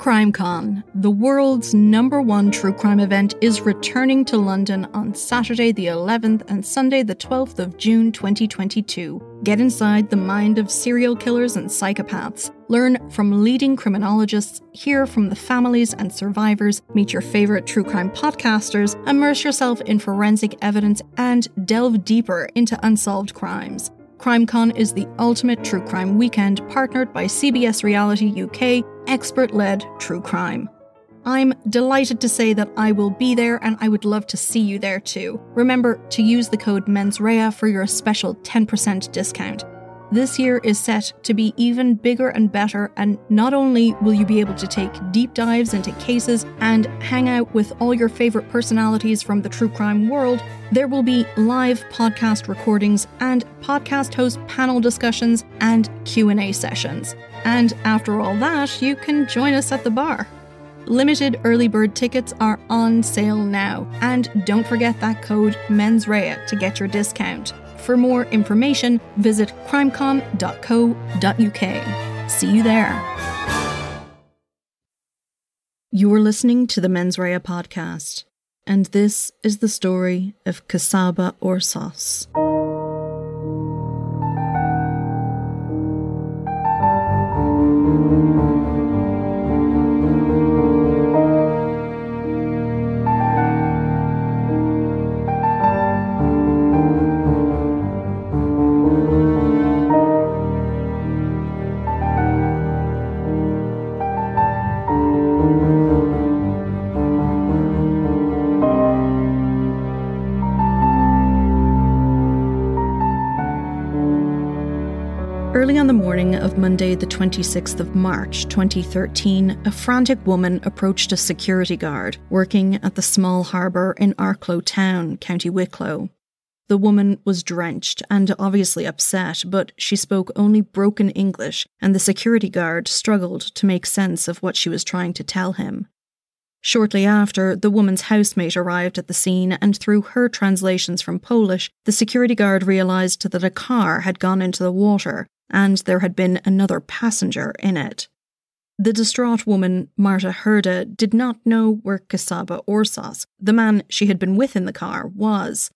CrimeCon, the world's number one true crime event, is returning to London on Saturday the 11th and Sunday the 12th of June 2022. Get inside the mind of serial killers and psychopaths. Learn from leading criminologists, hear from the families and survivors, meet your favourite true crime podcasters, immerse yourself in forensic evidence, and delve deeper into unsolved crimes. CrimeCon is the ultimate true crime weekend partnered by CBS Reality UK, expert led true crime. I'm delighted to say that I will be there and I would love to see you there too. Remember to use the code MENSREA for your special 10% discount. This year is set to be even bigger and better, and not only will you be able to take deep dives into cases and hang out with all your favorite personalities from the true crime world, there will be live podcast recordings and podcast host panel discussions and Q&A sessions. And after all that, you can join us at the bar. Limited early bird tickets are on sale now, and don't forget that code MENSREA to get your discount. For more information, visit crimecon.co.uk. See you there. You are listening to the Mens Rea podcast, and this is the story of Csaba Orszász. Early on the morning of Monday, the 26th of March 2013, a frantic woman approached a security guard working at the small harbour in Arklow Town, County Wicklow. The woman was drenched and obviously upset, but she spoke only broken English, and the security guard struggled to make sense of what she was trying to tell him. Shortly after, the woman's housemate arrived at the scene, and through her translations from Polish, the security guard realised that a car had gone into the water and there had been another passenger in it. The distraught woman, Marta Herda, did not know where Csaba Orszász, the man she had been with in the car, was.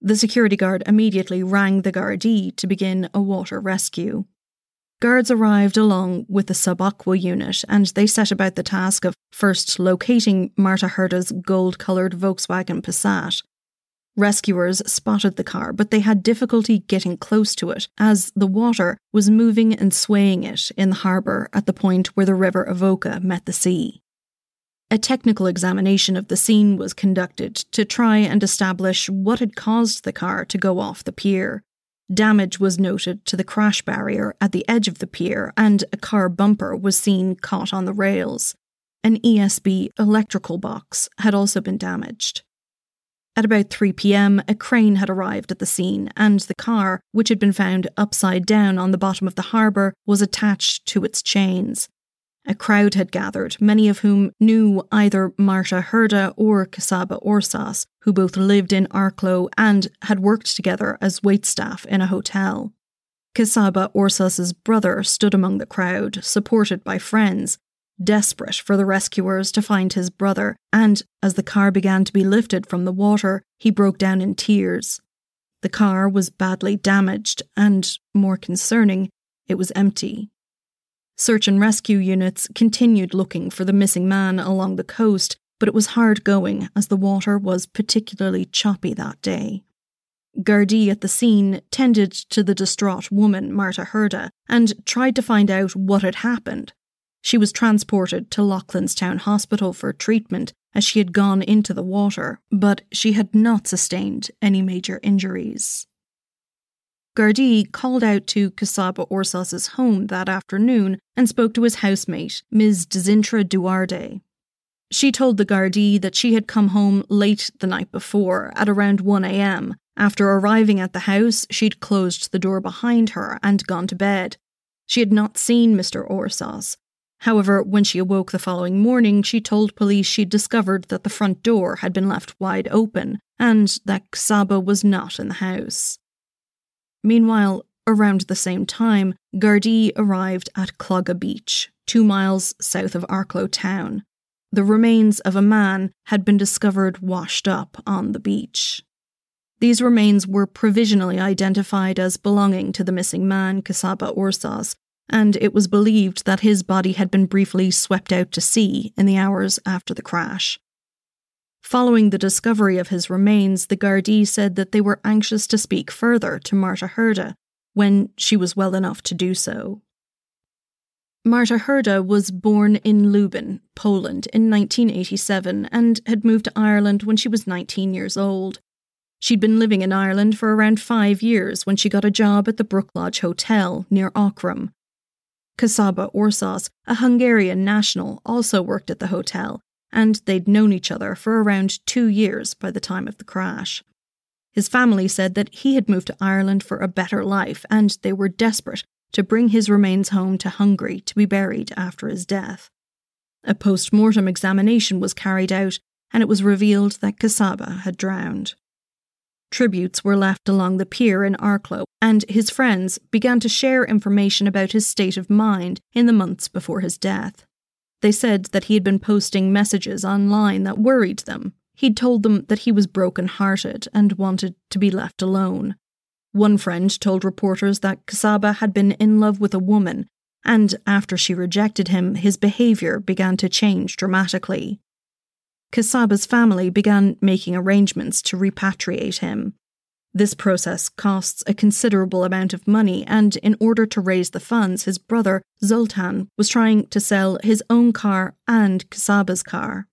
The security guard immediately rang the Gardaí to begin a water rescue. Guards arrived along with the sub-aqua unit and they set about the task of first locating Marta Herda's gold coloured Volkswagen Passat, Rescuers spotted the car, but they had difficulty getting close to it as the water was moving and swaying it in the harbour at the point where the River Avoca met the sea. A technical examination of the scene was conducted to try and establish what had caused the car to go off the pier. Damage was noted to the crash barrier at the edge of the pier, and a car bumper was seen caught on the rails. An ESB electrical box had also been damaged. At about 3 pm, a crane had arrived at the scene, and the car, which had been found upside down on the bottom of the harbour, was attached to its chains. A crowd had gathered, many of whom knew either Marta Herda or Csaba Orszász, who both lived in Arklow and had worked together as waitstaff in a hotel. Csaba Orszász's brother stood among the crowd, supported by friends, desperate for the rescuers to find his brother, and as the car began to be lifted from the water, he broke down in tears. The car was badly damaged, and, more concerning, it was empty. Search and rescue units continued looking for the missing man along the coast, but it was hard going as the water was particularly choppy that day. Gardaí at the scene tended to the distraught woman, Marta Herda, and tried to find out what had happened, she was transported to Loughlinstown Hospital for treatment as she had gone into the water, but she had not sustained any major injuries. Gardaí called out to Csaba Orszász's home that afternoon and spoke to his housemate, Ms. Dzintra Duarte. She told the Gardaí that she had come home late the night before, at around 1am. After arriving at the house, she'd closed the door behind her and gone to bed. She had not seen Mr. Orszász, However, when she awoke the following morning, she told police she'd discovered that the front door had been left wide open and that Csaba was not in the house. Meanwhile, around the same time, Gardaí arrived at Clogher Beach, two miles south of Arklow town. The remains of a man had been discovered washed up on the beach. These remains were provisionally identified as belonging to the missing man, Csaba Orszász, and it was believed that his body had been briefly swept out to sea in the hours after the crash. Following the discovery of his remains, the Gardaí said that they were anxious to speak further to Marta Herda when she was well enough to do so. Marta Herda was born in Lubin, Poland in 1987 and had moved to Ireland when she was 19 years old. She'd been living in Ireland for around five years when she got a job at the Brook Lodge Hotel near Aughrim. Csaba Orszász, a Hungarian national, also worked at the hotel, and they'd known each other for around two years by the time of the crash. His family said that he had moved to Ireland for a better life, and they were desperate to bring his remains home to Hungary to be buried after his death. A post mortem examination was carried out, and it was revealed that Csaba had drowned. Tributes were left along the pier in Arklow, and his friends began to share information about his state of mind in the months before his death. They said that he had been posting messages online that worried them. He'd told them that he was broken hearted and wanted to be left alone. One friend told reporters that Csaba had been in love with a woman, and after she rejected him, his behaviour began to change dramatically. Csaba's family began making arrangements to repatriate him. This process costs a considerable amount of money, and in order to raise the funds, his brother, Zoltan, was trying to sell his own car and Csaba's car.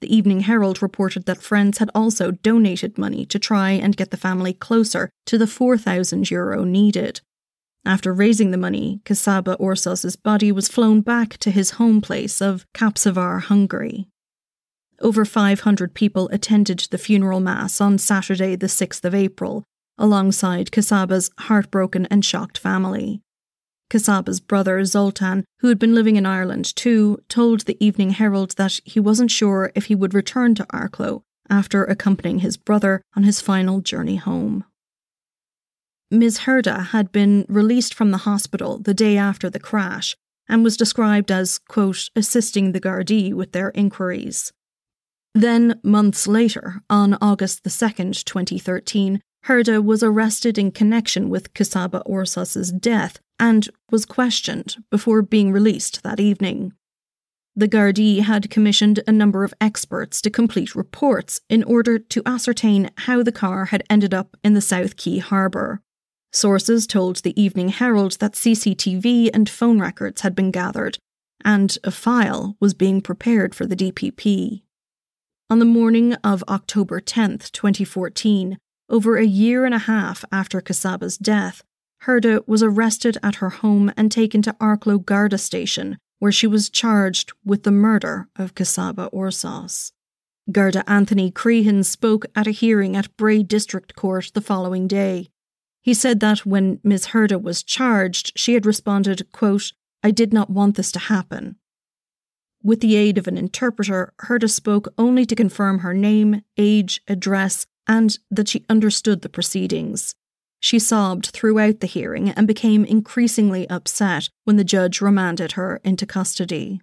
The Evening Herald reported that friends had also donated money to try and get the family closer to the 4,000 euro needed. After raising the money, Csaba Orszász's body was flown back to his home place of Kapsavar, Hungary. Over 500 people attended the funeral mass on Saturday, the 6th of April, alongside Csaba's heartbroken and shocked family. Csaba's brother, Zoltan, who had been living in Ireland too, told the Evening Herald that he wasn't sure if he would return to Arklow after accompanying his brother on his final journey home. Ms. Herda had been released from the hospital the day after the crash and was described as, quote, assisting the Gardaí with their inquiries. Then, months later, on August the 2nd, 2013, Herda was arrested in connection with Csaba Orszász's death and was questioned before being released that evening. The Gardaí had commissioned a number of experts to complete reports in order to ascertain how the car had ended up in the South Quay harbour. Sources told the Evening Herald that CCTV and phone records had been gathered, and a file was being prepared for the DPP. On the morning of October 10, 2014, over a year and a half after Csaba's death, Herda was arrested at her home and taken to Arklow Garda station, where she was charged with the murder of Csaba Orszász. Garda Anthony Crehan spoke at a hearing at Bray District Court the following day. He said that when Ms. Herda was charged, she had responded, quote, I did not want this to happen. With the aid of an interpreter, Herda spoke only to confirm her name, age, address, and that she understood the proceedings. She sobbed throughout the hearing and became increasingly upset when the judge remanded her into custody.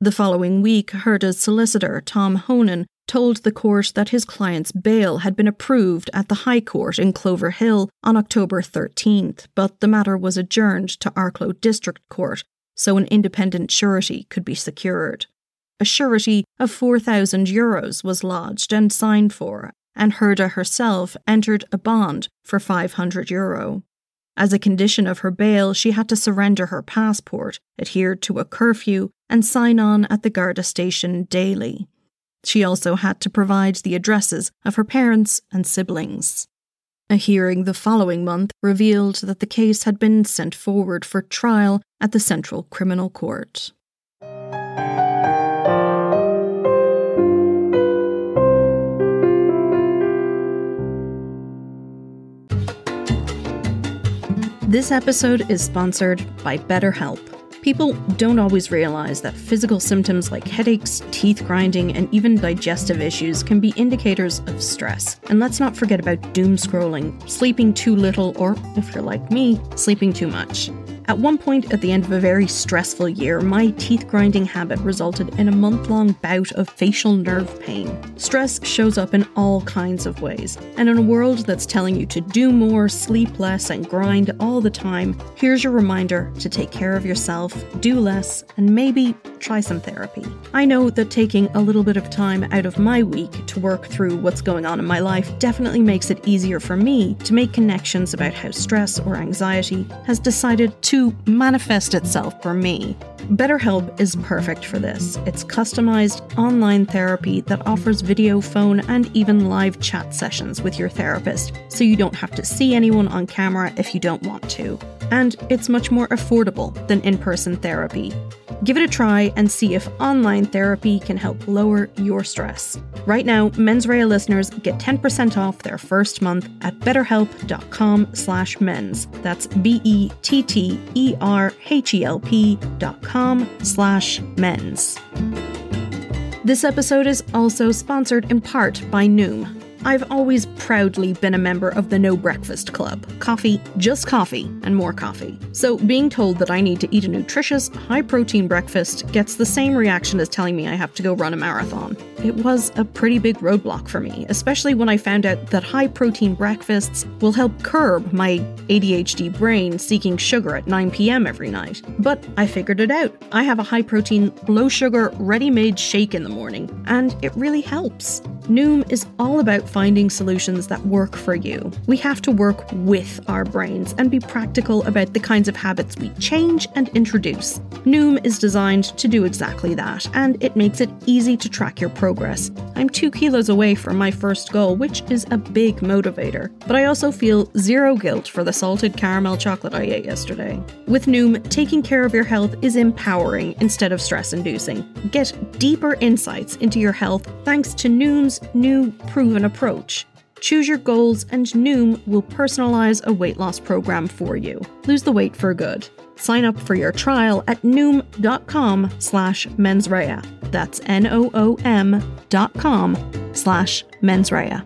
The following week, Herda's solicitor, Tom Honan, told the court that his client's bail had been approved at the High Court in Cloverhill on October 13th, but the matter was adjourned to Arklow District Court so an independent surety could be secured. A surety of 4,000 euros was lodged and signed for, and Herda herself entered a bond for 500 euro. As a condition of her bail, she had to surrender her passport, adhere to a curfew, and sign on at the Garda station daily. She also had to provide the addresses of her parents and siblings. A hearing the following month revealed that the case had been sent forward for trial at the Central Criminal Court. This episode is sponsored by BetterHelp. People don't always realize that physical symptoms like headaches, teeth grinding, and even digestive issues can be indicators of stress. And let's not forget about doom scrolling, sleeping too little, or, if you're like me, sleeping too much. At one point at the end of a very stressful year, my teeth grinding habit resulted in a month long bout of facial nerve pain. Stress shows up in all kinds of ways, and in a world that's telling you to do more, sleep less, and grind all the time, here's your reminder to take care of yourself, do less, and maybe try some therapy. I know that taking a little bit of time out of my week to work through what's going on in my life definitely makes it easier for me to make connections about how stress or anxiety has decided to to manifest itself for me. BetterHelp is perfect for this. It's customized online therapy that offers video, phone, and even live chat sessions with your therapist, so you don't have to see anyone on camera if you don't want to. And it's much more affordable than in person therapy. Give it a try and see if online therapy can help lower your stress. Right now, Mens Rea listeners get 10% off their first month at betterhelp.com slash mens. That's B-E-T-T-E-R-H-E-L-P dot com slash mens. This episode is also sponsored in part by Noom. I've always proudly been a member of the No Breakfast Club coffee, just coffee, and more coffee. So, being told that I need to eat a nutritious, high protein breakfast gets the same reaction as telling me I have to go run a marathon. It was a pretty big roadblock for me, especially when I found out that high protein breakfasts will help curb my ADHD brain seeking sugar at 9 pm every night. But I figured it out. I have a high protein, low sugar, ready made shake in the morning, and it really helps. Noom is all about finding solutions that work for you. We have to work with our brains and be practical about the kinds of habits we change and introduce. Noom is designed to do exactly that, and it makes it easy to track your progress. I'm two kilos away from my first goal, which is a big motivator, but I also feel zero guilt for the salted caramel chocolate I ate yesterday. With Noom, taking care of your health is empowering instead of stress inducing. Get deeper insights into your health thanks to Noom's new proven approach. Choose your goals, and Noom will personalize a weight loss program for you. Lose the weight for good. Sign up for your trial at noom.com slash mensrea. That's N-O-O-M dot com slash mensrea.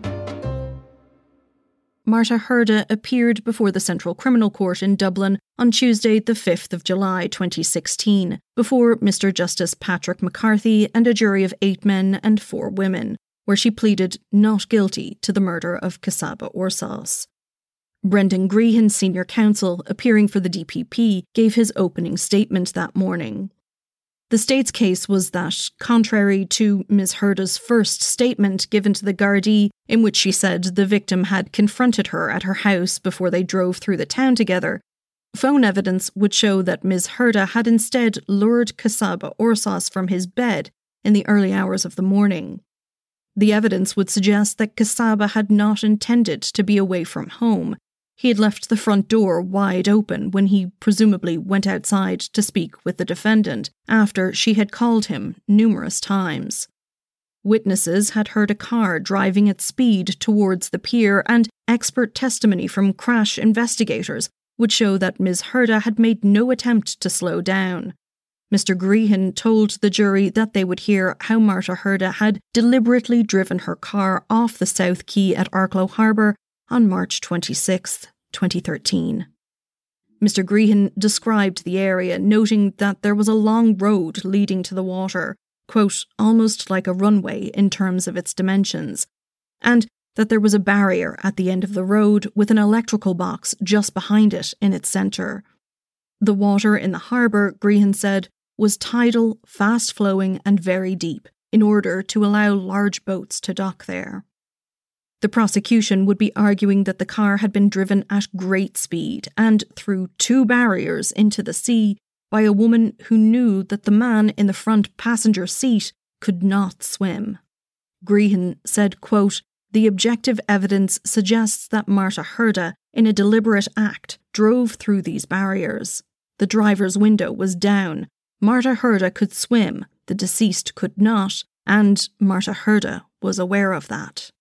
Marta Herda appeared before the Central Criminal Court in Dublin on Tuesday, the 5th of July 2016, before Mr. Justice Patrick McCarthy and a jury of eight men and four women where she pleaded not guilty to the murder of Csaba Orszász. Brendan Grehan, senior counsel, appearing for the DPP, gave his opening statement that morning. The state's case was that, contrary to Ms. Herda's first statement given to the Gardaí, in which she said the victim had confronted her at her house before they drove through the town together, phone evidence would show that Ms. Herda had instead lured Csaba Orszász from his bed in the early hours of the morning. The evidence would suggest that Csaba had not intended to be away from home. He had left the front door wide open when he presumably went outside to speak with the defendant after she had called him numerous times. Witnesses had heard a car driving at speed towards the pier, and expert testimony from crash investigators would show that Ms. Herda had made no attempt to slow down. Mr. Grehan told the jury that they would hear how Marta Herda had deliberately driven her car off the South Quay at Arklow Harbour on March 26, 2013. Mr. Grehan described the area, noting that there was a long road leading to the water, quote, almost like a runway in terms of its dimensions, and that there was a barrier at the end of the road with an electrical box just behind it in its centre. The water in the harbour, Grehan said, was tidal, fast flowing, and very deep, in order to allow large boats to dock there. The prosecution would be arguing that the car had been driven at great speed and through two barriers into the sea by a woman who knew that the man in the front passenger seat could not swim. Grehan said, quote, The objective evidence suggests that Marta Herda, in a deliberate act, drove through these barriers. The driver's window was down, Marta Herda could swim, the deceased could not, and Marta Herda was aware of that.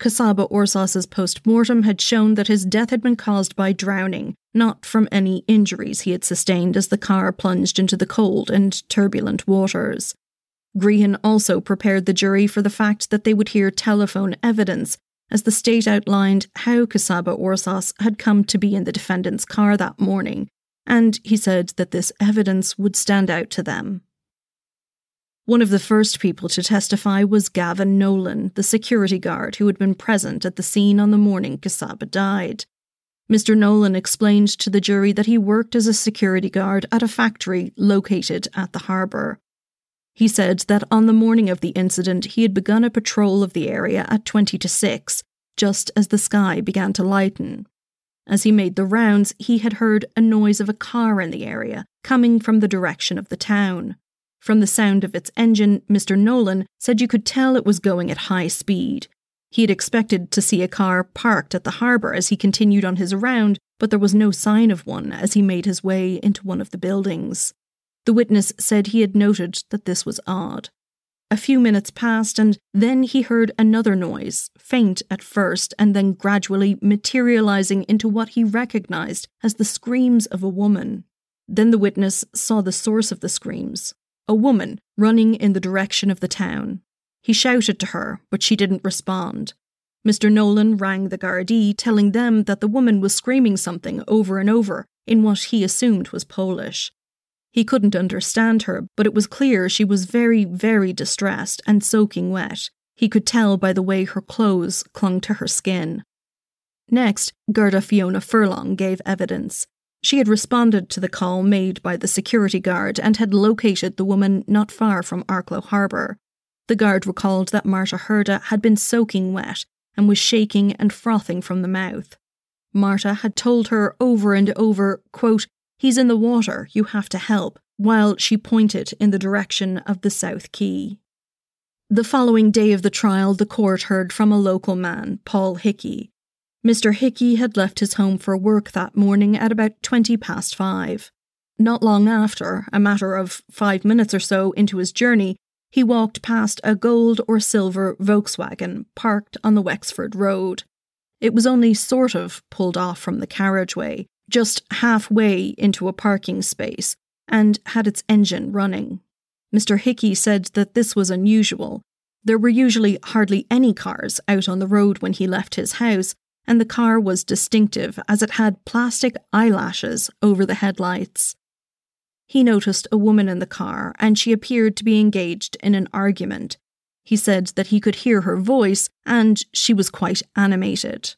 Csaba Orszász's post mortem had shown that his death had been caused by drowning, not from any injuries he had sustained as the car plunged into the cold and turbulent waters. Grehan also prepared the jury for the fact that they would hear telephone evidence as the state outlined how Csaba Orszász had come to be in the defendant's car that morning and he said that this evidence would stand out to them. One of the first people to testify was Gavin Nolan, the security guard who had been present at the scene on the morning Csaba died. Mr. Nolan explained to the jury that he worked as a security guard at a factory located at the harbour. He said that on the morning of the incident, he had begun a patrol of the area at 20 to 6, just as the sky began to lighten. As he made the rounds, he had heard a noise of a car in the area, coming from the direction of the town. From the sound of its engine, Mr. Nolan said you could tell it was going at high speed. He had expected to see a car parked at the harbour as he continued on his round, but there was no sign of one as he made his way into one of the buildings. The witness said he had noted that this was odd. A few minutes passed, and then he heard another noise, faint at first, and then gradually materializing into what he recognized as the screams of a woman. Then the witness saw the source of the screams a woman running in the direction of the town. He shouted to her, but she didn't respond. Mr. Nolan rang the Gardaí, telling them that the woman was screaming something over and over in what he assumed was Polish. He couldn't understand her, but it was clear she was very, very distressed and soaking wet. He could tell by the way her clothes clung to her skin. Next, Garda Fiona Furlong gave evidence. She had responded to the call made by the security guard and had located the woman not far from Arklow Harbour. The guard recalled that Marta Herda had been soaking wet and was shaking and frothing from the mouth. Marta had told her over and over, quote, He's in the water, you have to help, while she pointed in the direction of the South Quay. The following day of the trial, the court heard from a local man, Paul Hickey. Mr. Hickey had left his home for work that morning at about 20 past five. Not long after, a matter of five minutes or so into his journey, he walked past a gold or silver Volkswagen parked on the Wexford Road. It was only sort of pulled off from the carriageway, just halfway into a parking space, and had its engine running. Mr. Hickey said that this was unusual. There were usually hardly any cars out on the road when he left his house, and the car was distinctive as it had plastic eyelashes over the headlights. He noticed a woman in the car, and she appeared to be engaged in an argument. He said that he could hear her voice, and she was quite animated.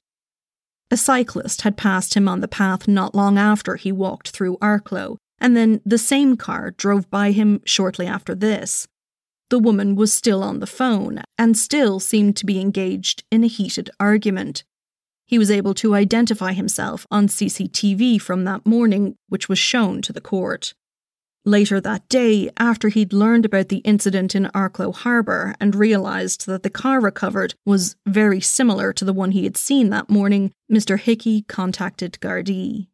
A cyclist had passed him on the path not long after he walked through Arklow, and then the same car drove by him shortly after this. The woman was still on the phone and still seemed to be engaged in a heated argument. He was able to identify himself on CCTV from that morning, which was shown to the court. Later that day, after he'd learned about the incident in Arklow Harbour and realised that the car recovered was very similar to the one he had seen that morning, Mr. Hickey contacted Gardaí.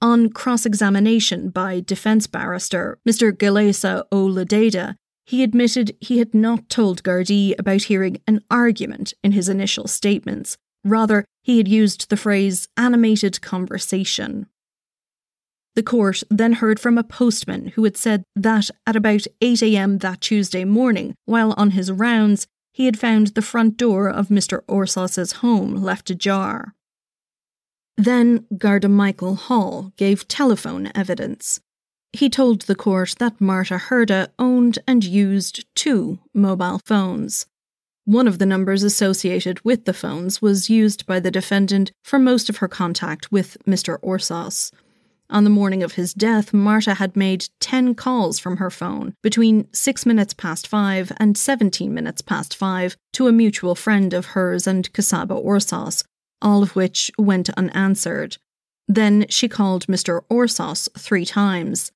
On cross examination by defence barrister Mr. Giollaíosa Ó Lideadha, he admitted he had not told Gardaí about hearing an argument in his initial statements. Rather, he had used the phrase animated conversation. The court then heard from a postman who had said that at about 8am that Tuesday morning, while on his rounds, he had found the front door of Mr. Orszász's home left ajar. Then Garda Michael Hall gave telephone evidence. He told the court that Marta Herda owned and used two mobile phones. One of the numbers associated with the phones was used by the defendant for most of her contact with Mr. Orszász. On the morning of his death, Marta had made 10 calls from her phone between 6 minutes past 5 and 17 minutes past 5 to a mutual friend of hers and Csaba Orszász, all of which went unanswered. Then she called Mr. Orszász three times.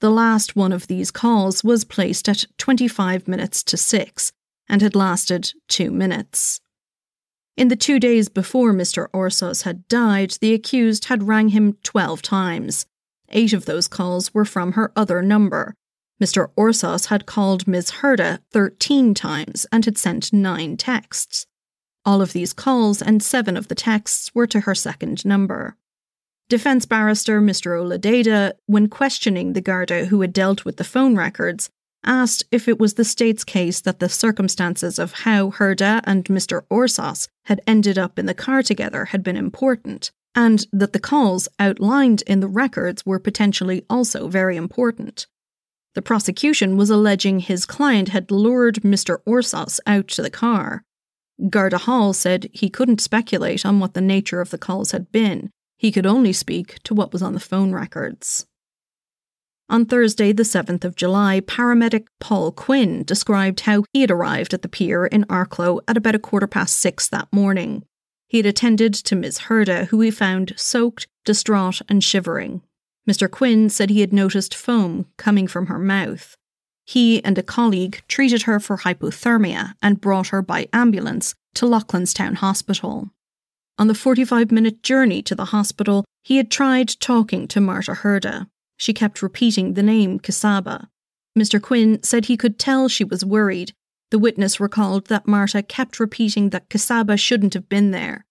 The last one of these calls was placed at 25 minutes to 6 and had lasted two minutes. In the two days before Mr. Orszász had died, the accused had rang him 12 times. Eight of those calls were from her other number. Mr. Orszász had called Ms. Herda 13 times and had sent nine texts. All of these calls and seven of the texts were to her second number. Defense barrister Mr. Ó Lideadha, when questioning the Garda who had dealt with the phone records, asked if it was the state's case that the circumstances of how Herda and Mr. Orszász had ended up in the car together had been important. and that the calls outlined in the records were potentially also very important. The prosecution was alleging his client had lured Mr. Orszász out to the car. Garda Hall said he couldn't speculate on what the nature of the calls had been, he could only speak to what was on the phone records. On Thursday, the 7th of July, paramedic Paul Quinn described how he had arrived at the pier in Arklow at about a quarter past six that morning. He had attended to Miss Herda, who he found soaked, distraught, and shivering. Mr. Quinn said he had noticed foam coming from her mouth. He and a colleague treated her for hypothermia and brought her by ambulance to Loughlinstown Hospital. On the 45 minute journey to the hospital, he had tried talking to Marta Herda. She kept repeating the name Csaba. Mr. Quinn said he could tell she was worried. The witness recalled that Marta kept repeating that Csaba shouldn't have been there.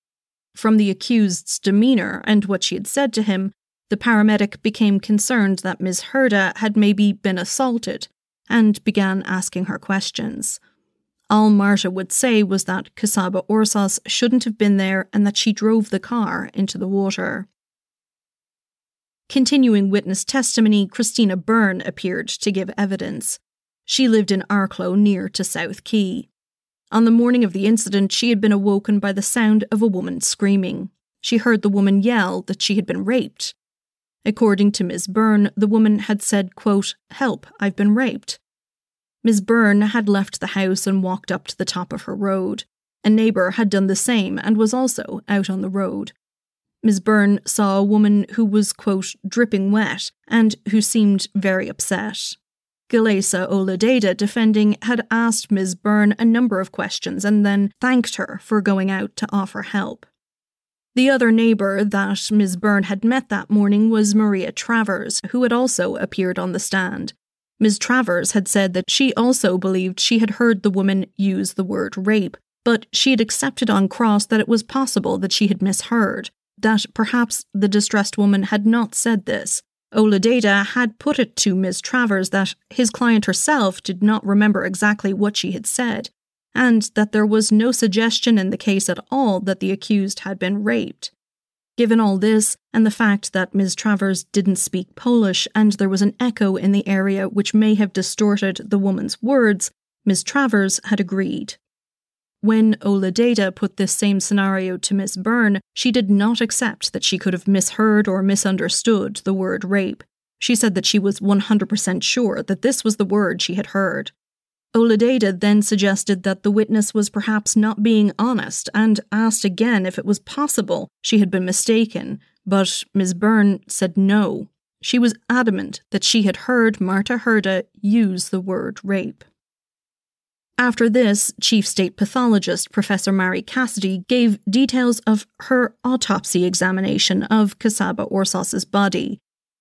From the accused's demeanour and what she had said to him, the paramedic became concerned that Miss Herda had maybe been assaulted and began asking her questions. All Marta would say was that Csaba Orszász shouldn't have been there and that she drove the car into the water. Continuing witness testimony, Christina Byrne appeared to give evidence. She lived in Arklow near to South Quay. On the morning of the incident, she had been awoken by the sound of a woman screaming. She heard the woman yell that she had been raped. According to Ms. Byrne, the woman had said, quote, Help, I've been raped. Ms. Byrne had left the house and walked up to the top of her road. A neighbour had done the same and was also out on the road. Ms. Byrne saw a woman who was, quote, dripping wet and who seemed very upset. Giollaíosa Ó Lideadha, defending, had asked Ms. Byrne a number of questions and then thanked her for going out to offer help. The other neighbour that Ms. Byrne had met that morning was Maria Travers, who had also appeared on the stand. Ms. Travers had said that she also believed she had heard the woman use the word rape, but she had accepted on cross that it was possible that she had misheard, that perhaps the distressed woman had not said this. Ó Lideadha had put it to Miss Travers that his client herself did not remember exactly what she had said, and that there was no suggestion in the case at all that the accused had been raped. Given all this, and the fact that Ms. Travers didn't speak Polish and there was an echo in the area which may have distorted the woman's words, Ms. Travers had agreed. When Ó Lideadha put this same scenario to Miss Byrne, she did not accept that she could have misheard or misunderstood the word rape. She said that she was 100% sure that this was the word she had heard. Ó Lideadha then suggested that the witness was perhaps not being honest and asked again if it was possible she had been mistaken, but Miss Byrne said no. She was adamant that she had heard Marta Herda use the word rape. After this, Chief State Pathologist Professor Mary Cassidy gave details of her autopsy examination of Csaba Orszász's body.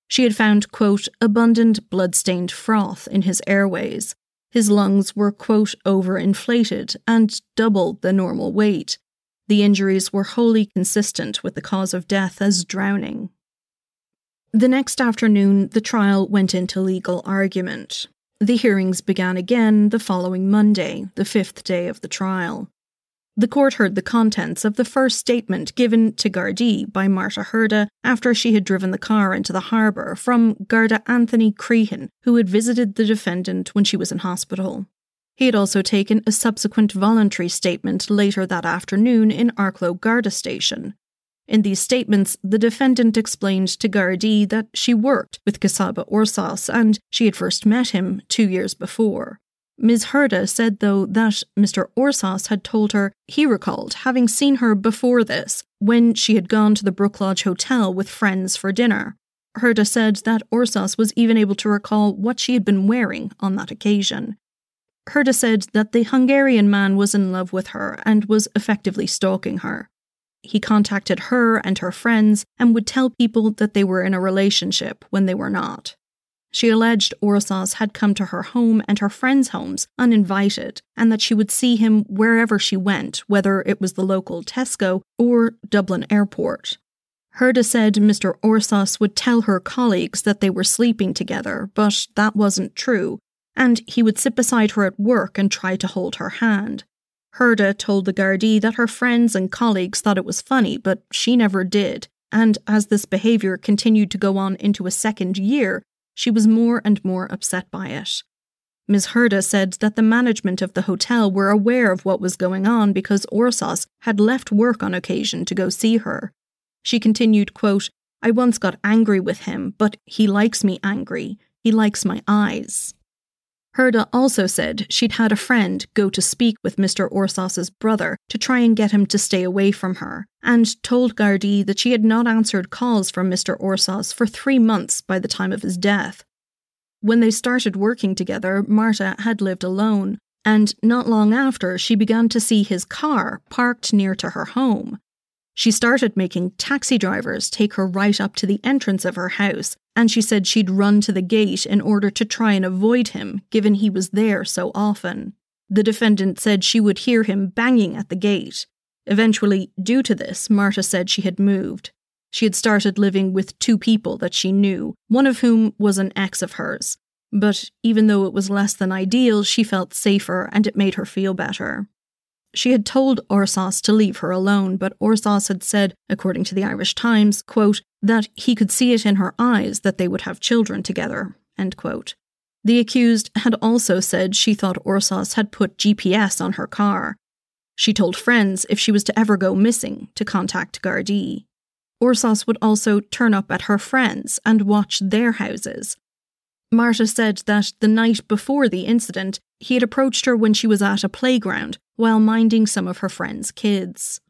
She had found, quote, abundant blood-stained froth in his airways. His lungs were, quote, overinflated and double the normal weight. The injuries were wholly consistent with the cause of death as drowning. The next afternoon, the trial went into legal argument. The hearings began again the following Monday, the fifth day of the trial. The court heard the contents of the first statement given to Gardaí by Marta Herda after she had driven the car into the harbour from Garda Anthony Crehan, who had visited the defendant when she was in hospital. He had also taken a subsequent voluntary statement later that afternoon in Arklow Garda Station. In these statements, the defendant explained to Gardaí that she worked with Csaba Orszász and she had first met him two years before. Ms. Herda said, though, that Mr. Orszász had told her he recalled having seen her before this when she had gone to the Brook Lodge Hotel with friends for dinner. Herda said that Orszász was even able to recall what she had been wearing on that occasion. Herda said that the Hungarian man was in love with her and was effectively stalking her. He contacted her and her friends and would tell people that they were in a relationship when they were not. She alleged Orszász had come to her home and her friends' homes uninvited, and that she would see him wherever she went, whether it was the local Tesco or Dublin Airport. Herda said Mr. Orszász would tell her colleagues that they were sleeping together, but that wasn't true, and he would sit beside her at work and try to hold her hand. Herda told the Gardaí that her friends and colleagues thought it was funny, but she never did, and as this behaviour continued to go on into a second year, she was more and more upset by it. Ms. Herda said that the management of the hotel were aware of what was going on because Orszász had left work on occasion to go see her. She continued, quote, I once got angry with him, but he likes me angry. He likes my eyes. Herda also said she'd had a friend go to speak with Mr. Orszász's brother to try and get him to stay away from her, and told Gardaí that she had not answered calls from Mr. Orszász for three months by the time of his death. When they started working together, Marta had lived alone, and not long after, she began to see his car parked near to her home. She started making taxi drivers take her right up to the entrance of her house, and she said she'd run to the gate in order to try and avoid him, given he was there so often. The defendant said she would hear him banging at the gate. Eventually, due to this, Marta said she had moved. She had started living with two people that she knew, one of whom was an ex of hers. But even though it was less than ideal, she felt safer and it made her feel better. She had told Orszász to leave her alone, but Orszász had said, according to the Irish Times, quote, that he could see it in her eyes that they would have children together. The accused had also said she thought Orszász had put GPS on her car. She told friends if she was to ever go missing to contact Gardaí. Orszász would also turn up at her friends and watch their houses. Marta said that the night before the incident, he had approached her when she was at a playground while minding some of her friends' kids.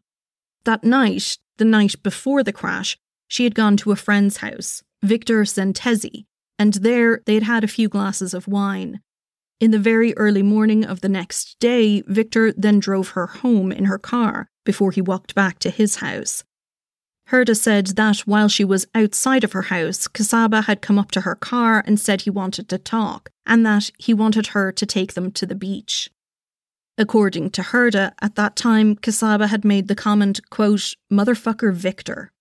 That night, the night before the crash, she had gone to a friend's house, Victor Zentesi, and there they had had a few glasses of wine. In the very early morning of the next day, Victor then drove her home in her car before he walked back to his house. Herda said that while she was outside of her house, Csaba had come up to her car and said he wanted to talk, and that he wanted her to take them to the beach. According to Herda, at that time, Csaba had made the comment, quote, motherfucker Victor.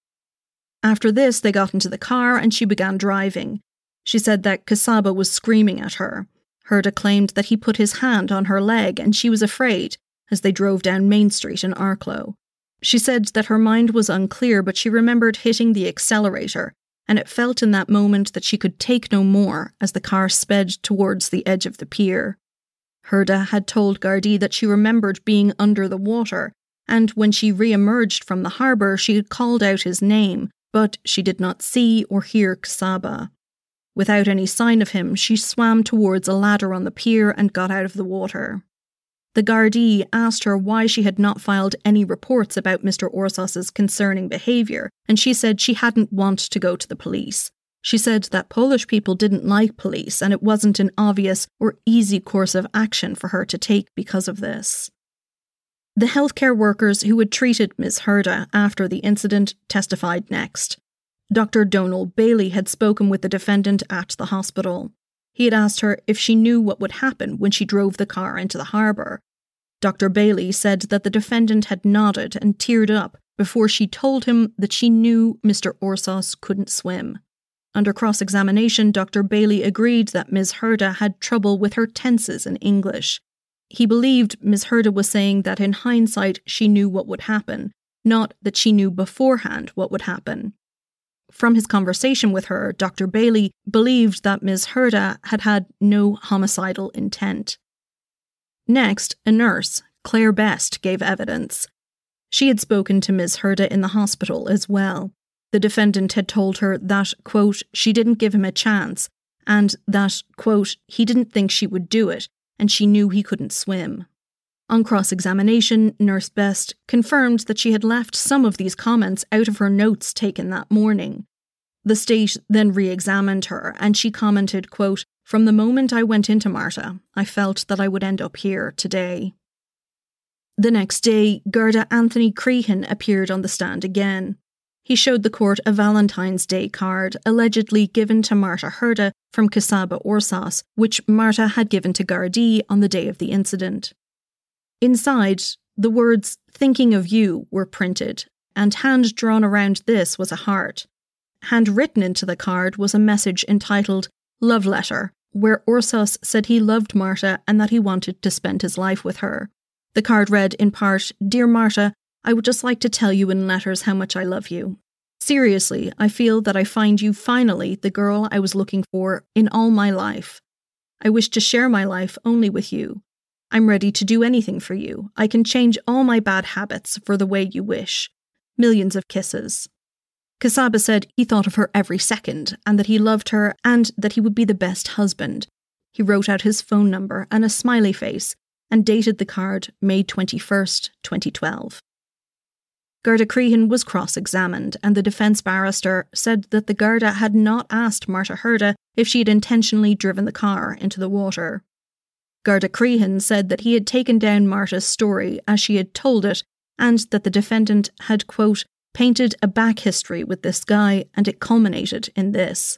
After this, they got into the car and she began driving. She said that Csaba was screaming at her. Herda claimed that he put his hand on her leg and she was afraid as they drove down Main Street in Arklow. She said that her mind was unclear, but she remembered hitting the accelerator, and it felt in that moment that she could take no more as the car sped towards the edge of the pier. Herda had told Gardaí that she remembered being under the water, and when she re emerged from the harbour, she had called out his name, but she did not see or hear Csaba. Without any sign of him, she swam towards a ladder on the pier and got out of the water. The Gardaí asked her why she had not filed any reports about Mr. Orszász's concerning behaviour, and she said she hadn't want to go to the police. She said that Polish people didn't like police and it wasn't an obvious or easy course of action for her to take because of this. The healthcare workers who had treated Ms. Herda after the incident testified next. Dr. Donal Bailey had spoken with the defendant at the hospital. He had asked her if she knew what would happen when she drove the car into the harbour. Dr. Bailey said that the defendant had nodded and teared up before she told him that she knew Mr. Orszász couldn't swim. Under cross examination, Dr. Bailey agreed that Ms. Herda had trouble with her tenses in English. He believed Ms. Herda was saying that in hindsight she knew what would happen, not that she knew beforehand what would happen. From his conversation with her, Dr. Bailey believed that Ms. Herda had had no homicidal intent. Next, a nurse, Claire Best, gave evidence. She had spoken to Ms. Herda in the hospital as well. The defendant had told her that, quote, she didn't give him a chance, and that, quote, he didn't think she would do it, and she knew he couldn't swim. On cross examination, Nurse Best confirmed that she had left some of these comments out of her notes taken that morning. The state then re examined her, and she commented, quote, From the moment I went into Marta, I felt that I would end up here today. The next day, Garda Anthony Crehan appeared on the stand again. He showed the court a Valentine's Day card allegedly given to Marta Herda from Csaba Orszász, which Marta had given to Gardaí on the day of the incident. Inside, the words thinking of you were printed, and hand drawn around this was a heart. Handwritten into the card was a message entitled Love Letter, where Orszász said he loved Marta and that he wanted to spend his life with her. The card read in part Dear Marta, I would just like to tell you in letters how much I love you. Seriously, I feel that I find you finally the girl I was looking for in all my life. I wish to share my life only with you. I'm ready to do anything for you. I can change all my bad habits for the way you wish. Millions of kisses. Csaba said he thought of her every second and that he loved her and that he would be the best husband. He wrote out his phone number and a smiley face and dated the card May 21st, 2012. Garda Crehan was cross examined, and the defence barrister said that the Garda had not asked Marta Herda if she had intentionally driven the car into the water. Garda Crehan said that he had taken down Marta's story as she had told it, and that the defendant had, quote, painted a back history with this guy, and it culminated in this.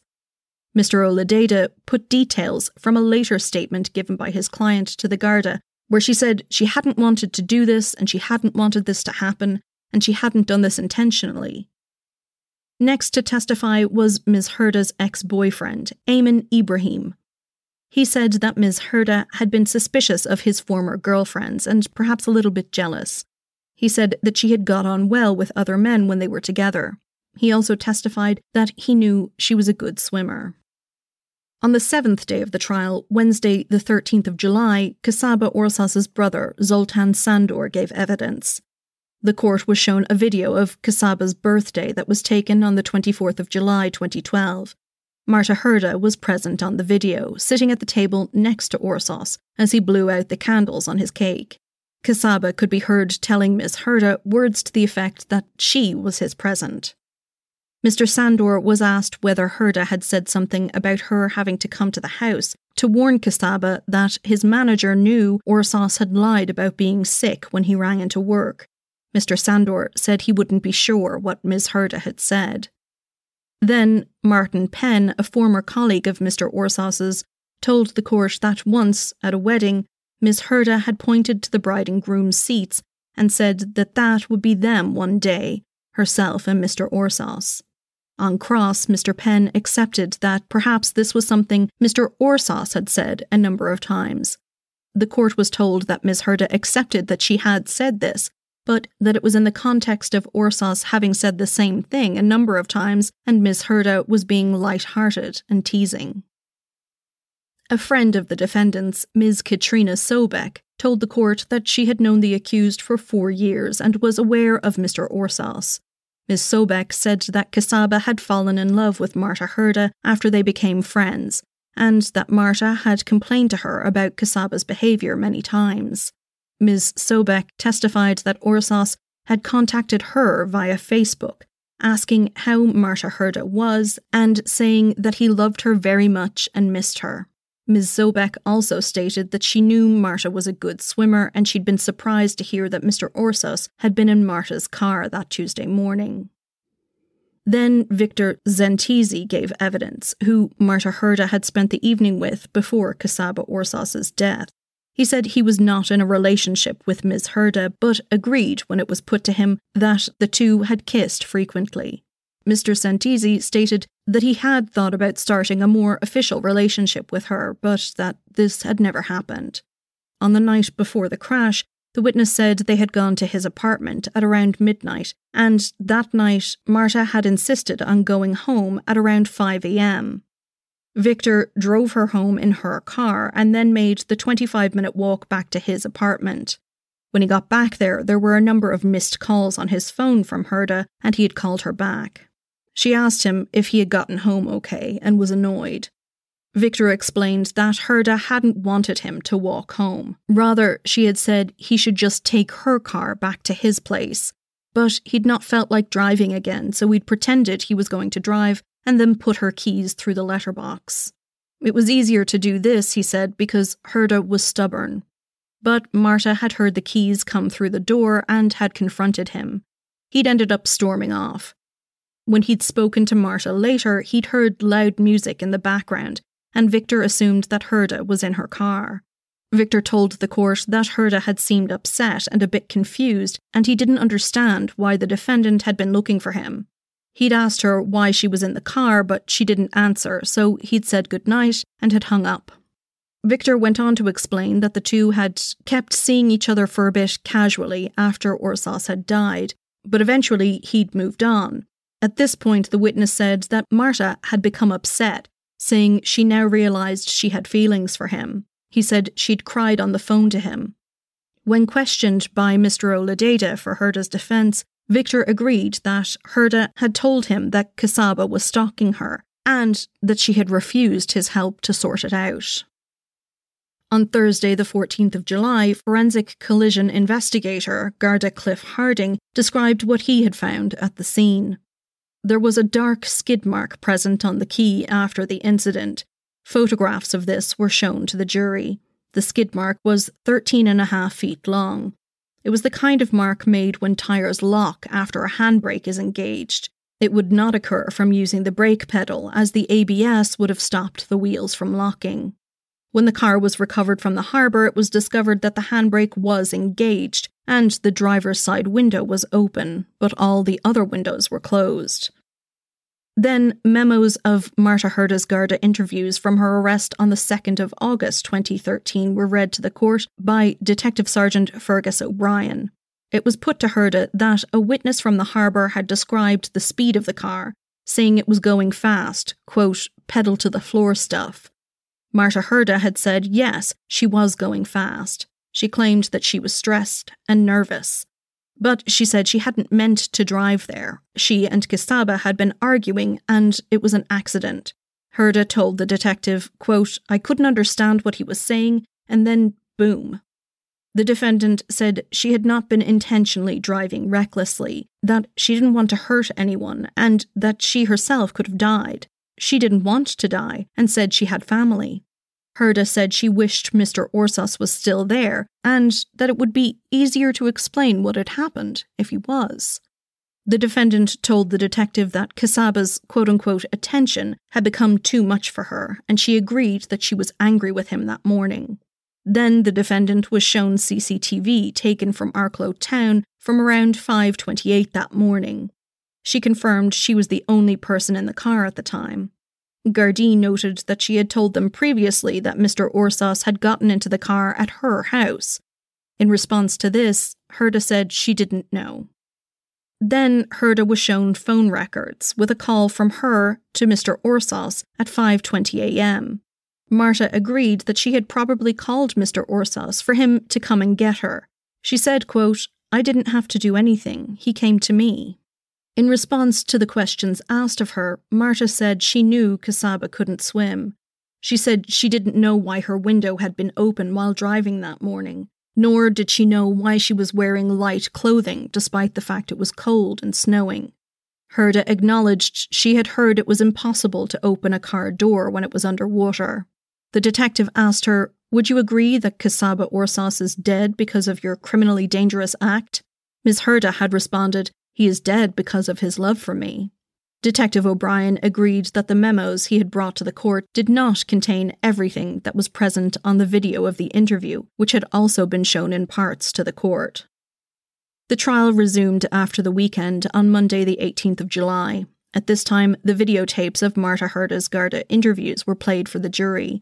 Mr. Ó Lideadha put details from a later statement given by his client to the Garda, where she said she hadn't wanted to do this and she hadn't wanted this to happen, and she hadn't done this intentionally. Next to testify was Ms. Herda's ex boyfriend, Ayman Ibrahim. He said that Ms. Herda had been suspicious of his former girlfriends and perhaps a little bit jealous. He said that she had got on well with other men when they were together. He also testified that he knew she was a good swimmer. On the seventh day of the trial, Wednesday, the 13th of July, Csaba Orszász's brother, Zoltan Sandor, gave evidence. The court was shown a video of Csaba's birthday that was taken on the 24th of July 2012. Marta Herda was present on the video, sitting at the table next to Orszász as he blew out the candles on his cake. Csaba could be heard telling Miss Herda words to the effect that she was his present. Mr. Sandor was asked whether Herda had said something about her having to come to the house to warn Csaba that his manager knew Orszász had lied about being sick when he rang into work, Mr. Sandor said he wouldn't be sure what Ms. Herda had said. Then Martin Penn, a former colleague of Mr. Orszász's, told the court that once, at a wedding, Ms. Herda had pointed to the bride and groom's seats and said that that would be them one day, herself and Mr. Orszász. On cross, Mr. Penn accepted that perhaps this was something Mr. Orszász had said a number of times. The court was told that Ms. Herda accepted that she had said this, but that it was in the context of Orszász having said the same thing a number of times and Miss Herda was being light-hearted and teasing. A friend of the defendants, Ms. Katrina Sobek, told the court that she had known the accused for four years and was aware of Mr. Orszász. Ms. Sobek said that Csaba had fallen in love with Marta Herda after they became friends, and that Marta had complained to her about Csaba's behaviour many times. Ms. Sobek testified that Orszász had contacted her via Facebook, asking how Marta Herda was and saying that he loved her very much and missed her. Ms. Sobek also stated that she knew Marta was a good swimmer and she'd been surprised to hear that Mr. Orszász had been in Marta's car that Tuesday morning. Then Victor Zentizi gave evidence, who Marta Herda had spent the evening with before Csaba Orszász's death. He said he was not in a relationship with Ms. Herda, but agreed when it was put to him that the two had kissed frequently. Mr. Santisi stated that he had thought about starting a more official relationship with her, but that this had never happened. On the night before the crash, the witness said they had gone to his apartment at around midnight, and that night Marta had insisted on going home at around 5 am. Victor drove her home in her car and then made the 25 minute walk back to his apartment. When he got back there, there were a number of missed calls on his phone from Herda, and he had called her back. She asked him if he had gotten home okay and was annoyed. Victor explained that Herda hadn't wanted him to walk home. Rather, she had said he should just take her car back to his place. But he'd not felt like driving again, so he'd pretended he was going to drive and then put her keys through the letterbox. It was easier to do this, he said, because Herda was stubborn. But Marta had heard the keys come through the door and had confronted him. He'd ended up storming off. When he'd spoken to Marta later, he'd heard loud music in the background, and Victor assumed that Herda was in her car. Victor told the court that Herda had seemed upset and a bit confused, and he didn't understand why the defendant had been looking for him. He'd asked her why she was in the car, but she didn't answer, so he'd said goodnight and had hung up. Victor went on to explain that the two had kept seeing each other for a bit casually after Orszász had died, but eventually he'd moved on. At this point, the witness said that Marta had become upset, saying she now realised she had feelings for him. He said she'd cried on the phone to him. When questioned by Mr. Ó Lideadha for Herda's defence, Victor agreed that Herda had told him that Csaba was stalking her and that she had refused his help to sort it out. On Thursday, the 14th of July, forensic collision investigator Garda Cliff Harding described what he had found at the scene. There was a dark skid mark present on the quay after the incident. Photographs of this were shown to the jury. The skid mark was 13 and a half feet long. It was the kind of mark made when tyres lock after a handbrake is engaged. It would not occur from using the brake pedal, as the ABS would have stopped the wheels from locking. When the car was recovered from the harbour, it was discovered that the handbrake was engaged and the driver's side window was open, but all the other windows were closed. Then, memos of Marta Herda's Garda interviews from her arrest on the 2nd of August 2013 were read to the court by Detective Sergeant Fergus O'Brien. It was put to Herda that a witness from the harbour had described the speed of the car, saying it was going fast, quote, pedal to the floor stuff, Marta Herda had said yes, she was going fast. She claimed that she was stressed and nervous. But she said she hadn't meant to drive there. She and Csaba had been arguing and it was an accident. Herda told the detective, quote, I couldn't understand what he was saying, and then boom. The defendant said she had not been intentionally driving recklessly, that she didn't want to hurt anyone, and that she herself could have died. She didn't want to die and said she had family. Herda said she wished Mr. Orszász was still there and that it would be easier to explain what had happened if he was. The defendant told the detective that Csaba's quote unquote attention had become too much for her, and she agreed that she was angry with him that morning. Then the defendant was shown CCTV taken from Arklow town from around 5:28 that morning. She confirmed she was the only person in the car at the time. Gardaí noted that she had told them previously that Mr. Orszász had gotten into the car at her house. In response to this, Herda said she didn't know. Then Herda was shown phone records with a call from her to Mr. Orszász at 5:20 a.m. Marta agreed that she had probably called Mr. Orszász for him to come and get her. She said, quote, I didn't have to do anything. He came to me. In response to the questions asked of her, Marta said she knew Csaba couldn't swim. She said she didn't know why her window had been open while driving that morning, nor did she know why she was wearing light clothing despite the fact it was cold and snowing. Herda acknowledged she had heard it was impossible to open a car door when it was underwater. The detective asked her, Would you agree that Csaba Orszász is dead because of your criminally dangerous act? Ms. Herda had responded, he is dead because of his love for me. Detective O'Brien agreed that the memos he had brought to the court did not contain everything that was present on the video of the interview, which had also been shown in parts to the court. The trial resumed after the weekend on Monday, the 18th of July. At this time, the videotapes of Marta Herda's Garda interviews were played for the jury.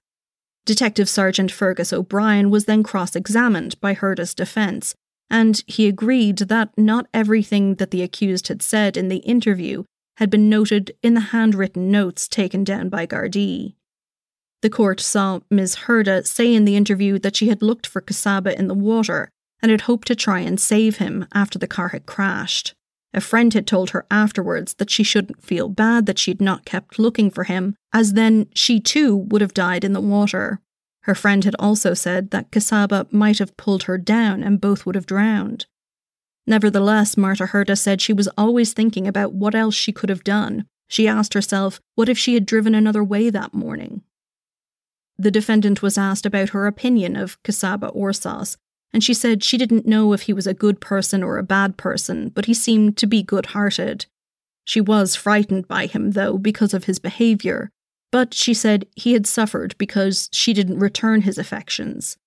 Detective Sergeant Fergus O'Brien was then cross examined by Herda's defence, and he agreed that not everything that the accused had said in the interview had been noted in the handwritten notes taken down by Gardaí. The court saw Ms. Herda say in the interview that she had looked for Csaba in the water and had hoped to try and save him after the car had crashed. A friend had told her afterwards that she shouldn't feel bad that she'd not kept looking for him, as then she too would have died in the water. Her friend had also said that Csaba might have pulled her down and both would have drowned. Nevertheless, Marta Herda said she was always thinking about what else she could have done. She asked herself, what if she had driven another way that morning? The defendant was asked about her opinion of Csaba Orszász, and she said she didn't know if he was a good person or a bad person, but he seemed to be good hearted. She was frightened by him, though, because of his behaviour, but she said he had suffered because she didn't return his affections.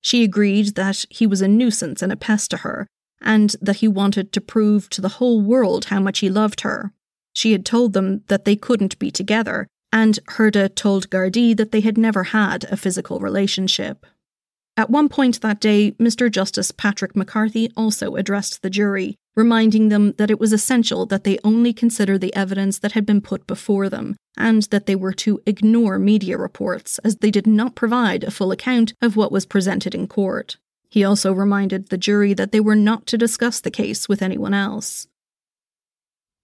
She agreed that he was a nuisance and a pest to her, and that he wanted to prove to the whole world how much he loved her. She had told them that they couldn't be together, and Herda told Gardaí that they had never had a physical relationship. At one point that day, Mr. Justice Patrick McCarthy also addressed the jury, reminding them that it was essential that they only consider the evidence that had been put before them, and that they were to ignore media reports as they did not provide a full account of what was presented in court. He also reminded the jury that they were not to discuss the case with anyone else.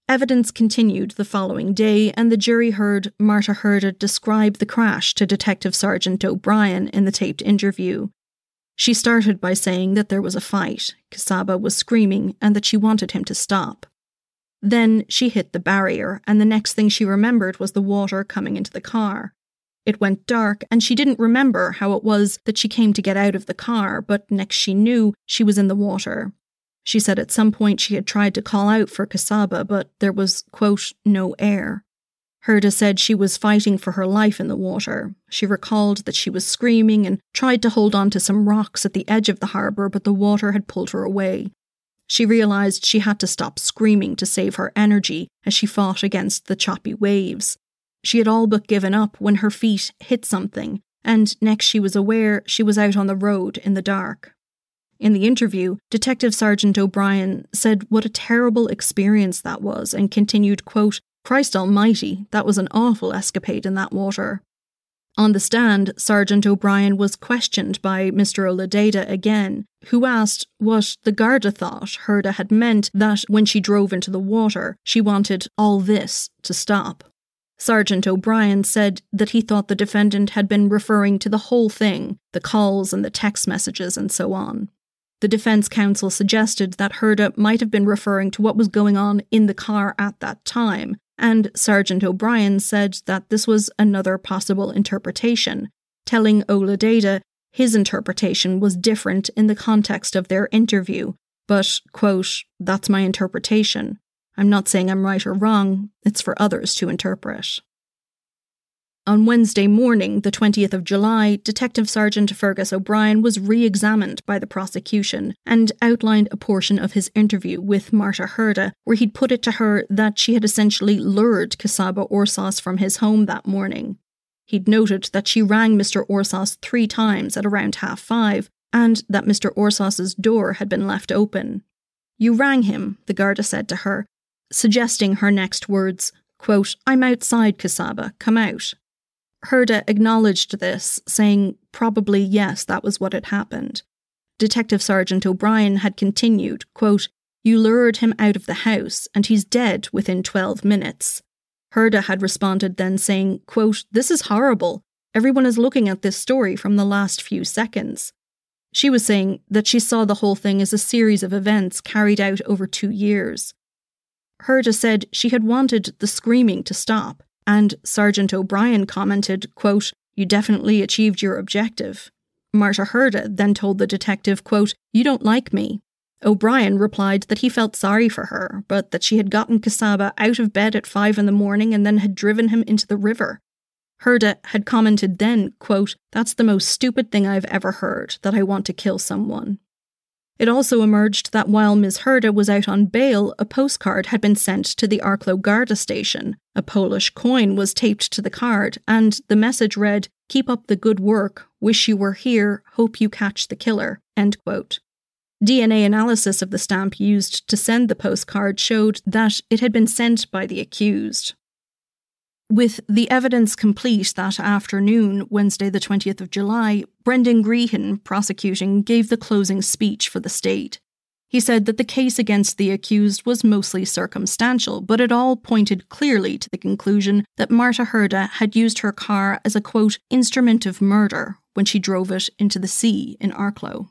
Evidence continued the following day, and the jury heard Marta Herda describe the crash to Detective Sergeant O'Brien in the taped interview. She started by saying that there was a fight, Csaba was screaming, and that she wanted him to stop. Then she hit the barrier, and the next thing she remembered was the water coming into the car. It went dark, and she didn't remember how it was that she came to get out of the car, but next she knew she was in the water. She said at some point she had tried to call out for Csaba, but there was, quote, no air. Herda said she was fighting for her life in the water. She recalled that she was screaming and tried to hold on to some rocks at the edge of the harbour, but the water had pulled her away. She realised she had to stop screaming to save her energy as she fought against the choppy waves. She had all but given up when her feet hit something, and next she was aware she was out on the road in the dark. In the interview, Detective Sergeant O'Brien said what a terrible experience that was and continued, quote, Christ almighty, that was an awful escapade in that water. On the stand, Sergeant O'Brien was questioned by Mr. Ó Lideadha again, who asked what the Garda thought Herda had meant that when she drove into the water, she wanted all this to stop. Sergeant O'Brien said that he thought the defendant had been referring to the whole thing the calls and the text messages and so on. The defense counsel suggested that Herda might have been referring to what was going on in the car at that time, and Sergeant O'Brien said that this was another possible interpretation, telling Ó Lideadha his interpretation was different in the context of their interview, but, quote, that's my interpretation. I'm not saying I'm right or wrong, it's for others to interpret. On Wednesday morning, the 20th of July, Detective Sergeant Fergus O'Brien was re examined by the prosecution and outlined a portion of his interview with Marta Herda, where he'd put it to her that she had essentially lured Csaba Orszász from his home that morning. He'd noted that she rang Mr. Orszász three times at around half five, and that Mr. Orszász's door had been left open. You rang him, the Garda said to her, suggesting her next words, quote, I'm outside, Csaba, come out. Herda acknowledged this, saying probably yes, that was what had happened. Detective Sergeant O'Brien had continued, quote, You lured him out of the house, and he's dead within 12 minutes. Herda had responded then saying, quote, This is horrible. Everyone is looking at this story from the last few seconds. She was saying that she saw the whole thing as a series of events carried out over two years. Herda said she had wanted the screaming to stop, and Sergeant O'Brien commented, quote, You definitely achieved your objective. Marta Herda then told the detective, quote, You don't like me. O'Brien replied that he felt sorry for her, but that she had gotten Csaba out of bed at five in the morning and then had driven him into the river. Herda had commented then, quote, That's the most stupid thing I've ever heard, that I want to kill someone. It also emerged that while Ms. Herda was out on bail, a postcard had been sent to the Arklow Garda station. A Polish coin was taped to the card, and the message read, Keep up the good work. Wish you were here. Hope you catch the killer. DNA analysis of the stamp used to send the postcard showed that it had been sent by the accused. With the evidence complete that afternoon, Wednesday, the 20th of July, Brendan Grehan, prosecuting, gave the closing speech for the state. He said that the case against the accused was mostly circumstantial, but it all pointed clearly to the conclusion that Marta Herda had used her car as a quote, instrument of murder when she drove it into the sea in Arklow.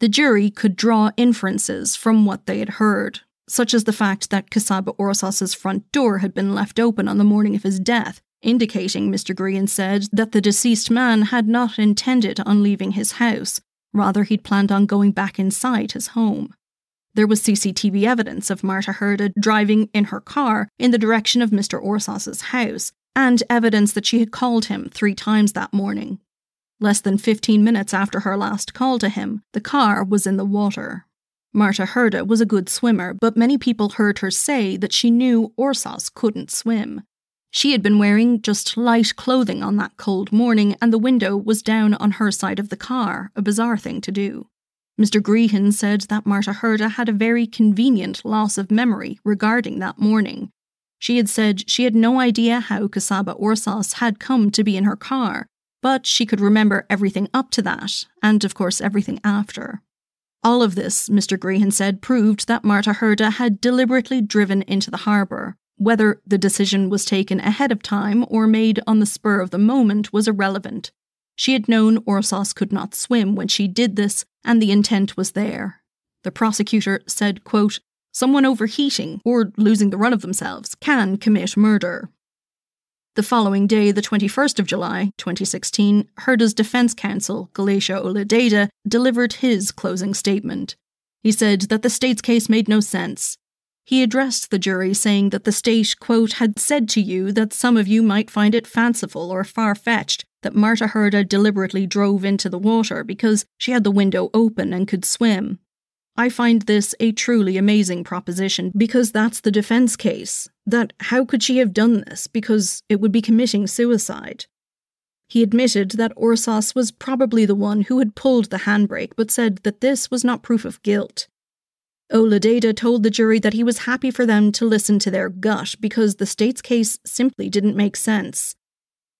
The jury could draw inferences from what they had heard, such as the fact that Csaba Orszász's front door had been left open on the morning of his death, indicating, Mr. Grehan said, that the deceased man had not intended on leaving his house, rather, he'd planned on going back inside his home. There was CCTV evidence of Marta Herda driving in her car in the direction of Mr. Orszász's house, and evidence that she had called him three times that morning. Less than 15 minutes after her last call to him, the car was in the water. Marta Herda was a good swimmer, but many people heard her say that she knew Orszász couldn't swim. She had been wearing just light clothing on that cold morning, and the window was down on her side of the car, a bizarre thing to do. Mr. Grehan said that Marta Herda had a very convenient loss of memory regarding that morning. She had said she had no idea how Csaba Orszász had come to be in her car, but she could remember everything up to that, and of course everything after. All of this, Mr. Grehan said, proved that Marta Herda had deliberately driven into the harbour. Whether the decision was taken ahead of time or made on the spur of the moment was irrelevant. She had known Orszász could not swim when she did this, and the intent was there. The prosecutor said, quote, Someone overheating or losing the run of themselves can commit murder. The following day, the 21st of July, 2016, Herda's defense counsel, Giollaíosa Ó Lideadha, delivered his closing statement. He said that the state's case made no sense. He addressed the jury saying that the state, quote, had said to you that some of you might find it fanciful or far fetched that Marta Herda deliberately drove into the water because she had the window open and could swim. I find this a truly amazing proposition because that's the defense case. That how could she have done this? Because it would be committing suicide. He admitted that Orszász was probably the one who had pulled the handbrake, but said that this was not proof of guilt. Ó Lideadha told the jury that he was happy for them to listen to their gut because the state's case simply didn't make sense.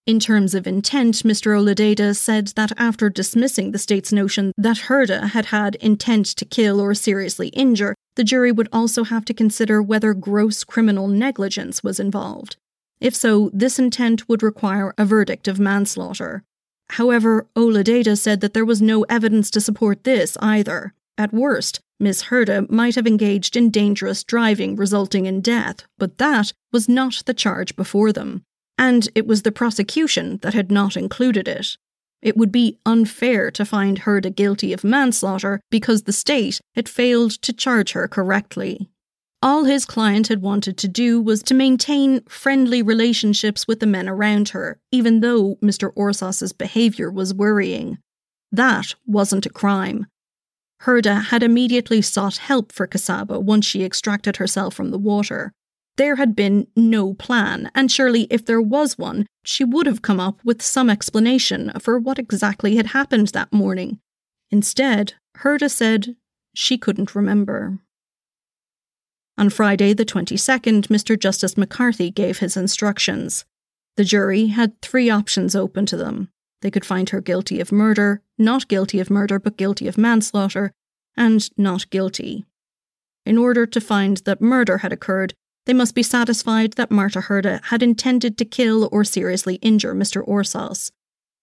In terms of intent, Mr. Ó Lideadha said that after dismissing the state's notion that Herda had had intent to kill or seriously injure, the jury would also have to consider whether gross criminal negligence was involved. If so, this intent would require a verdict of manslaughter. However, Ó Lideadha said that there was no evidence to support this either. At worst, Miss Herda might have engaged in dangerous driving resulting in death, but that was not the charge before them and it was the prosecution that had not included it. It would be unfair to find Herda guilty of manslaughter because the state had failed to charge her correctly. All his client had wanted to do was to maintain friendly relationships with the men around her, even though Mr. Orszász's behaviour was worrying. That wasn't a crime. Herda had immediately sought help for Csaba once she extracted herself from the water. There had been no plan, and surely if there was one, she would have come up with some explanation for what exactly had happened that morning. Instead, Herda said she couldn't remember. On Friday, the 22nd, Mr. Justice McCarthy gave his instructions. The jury had three options open to them. They could find her guilty of murder, not guilty of murder but guilty of manslaughter, and not guilty. In order to find that murder had occurred, they must be satisfied that Marta Herda had intended to kill or seriously injure Mr. Orszász.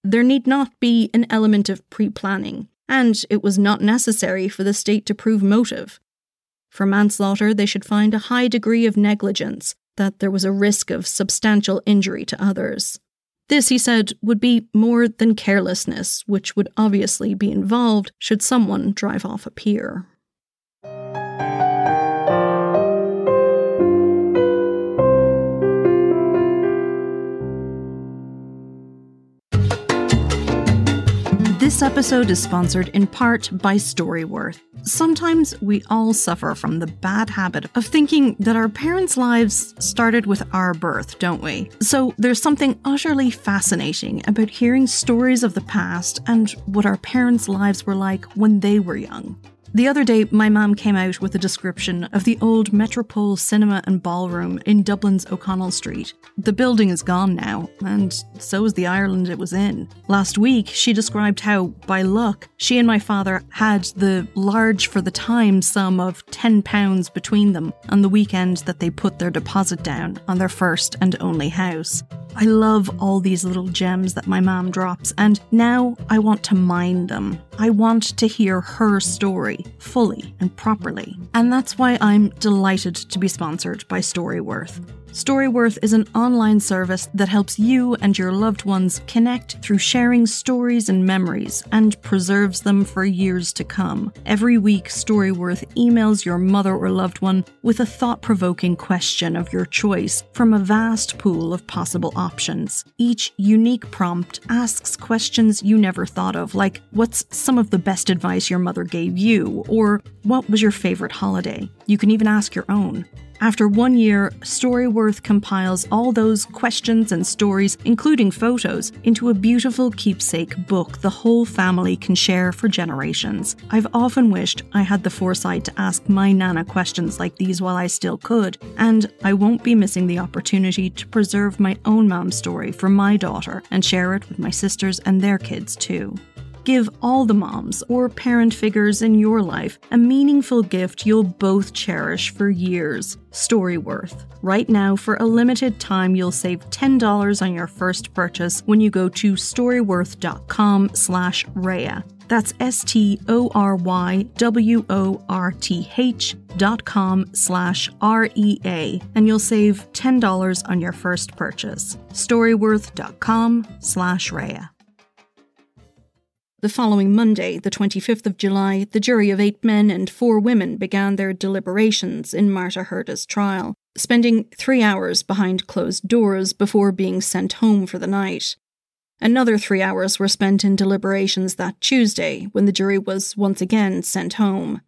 There need not be an element of pre planning, and it was not necessary for the state to prove motive. For manslaughter, they should find a high degree of negligence, that there was a risk of substantial injury to others. This, he said, would be more than carelessness, which would obviously be involved should someone drive off a pier. This episode is sponsored in part by Storyworth. Sometimes we all suffer from the bad habit of thinking that our parents' lives started with our birth, don't we? So there's something utterly fascinating about hearing stories of the past and what our parents' lives were like when they were young. The other day, my mum came out with a description of the old Metropole Cinema and Ballroom in Dublin's O'Connell Street. The building is gone now, and so is the Ireland it was in. Last week, she described how, by luck, she and my father had the large for the time sum of £10 between them on the weekend that they put their deposit down on their first and only house. I love all these little gems that my mom drops, and now I want to mine them. I want to hear her story fully and properly. And that's why I'm delighted to be sponsored by Storyworth. Storyworth is an online service that helps you and your loved ones connect through sharing stories and memories and preserves them for years to come. Every week, Storyworth emails your mother or loved one with a thought provoking question of your choice from a vast pool of possible options. Each unique prompt asks questions you never thought of, like what's some of the best advice your mother gave you, or what was your favourite holiday? You can even ask your own. After one year, Storyworth compiles all those questions and stories, including photos, into a beautiful keepsake book the whole family can share for generations. I've often wished I had the foresight to ask my Nana questions like these while I still could, and I won't be missing the opportunity to preserve my own mom's story for my daughter and share it with my sisters and their kids too. Give all the moms or parent figures in your life a meaningful gift you'll both cherish for years. Storyworth. Right now, for a limited time, you'll save $10 on your first purchase when you go to storyworth.com slash Rea. That's S-T-O-R-Y-W-O-R-T-H dot com slash R-E-A, and you'll save $10 on your first purchase. Storyworth.com slash Rea. The following Monday, the 25th of July, the jury of eight men and four women began their deliberations in Marta Herda's trial, spending three hours behind closed doors before being sent home for the night. Another three hours were spent in deliberations that Tuesday, when the jury was once again sent home.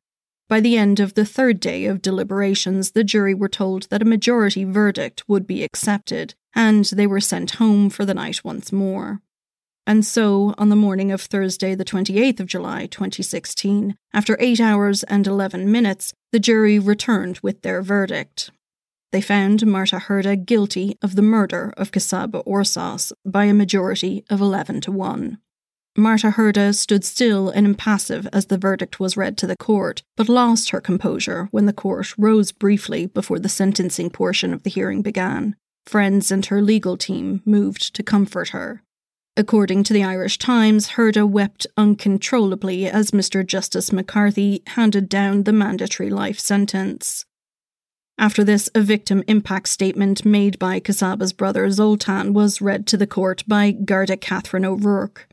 By the end of the third day of deliberations, the jury were told that a majority verdict would be accepted, and they were sent home for the night once more. And so, on the morning of Thursday, the 28th of July, 2016, after 8 hours and 11 minutes, the jury returned with their verdict. They found Marta Herda guilty of the murder of Csaba Orszász by a majority of 11 to 1. Marta Herda stood still and impassive as the verdict was read to the court, but lost her composure when the court rose briefly before the sentencing portion of the hearing began. Friends and her legal team moved to comfort her. According to the Irish Times, Herda wept uncontrollably as Mr. Justice McCarthy handed down the mandatory life sentence. After this, a victim impact statement made by Csaba's brother Zoltan was read to the court by Garda Catherine O'Rourke.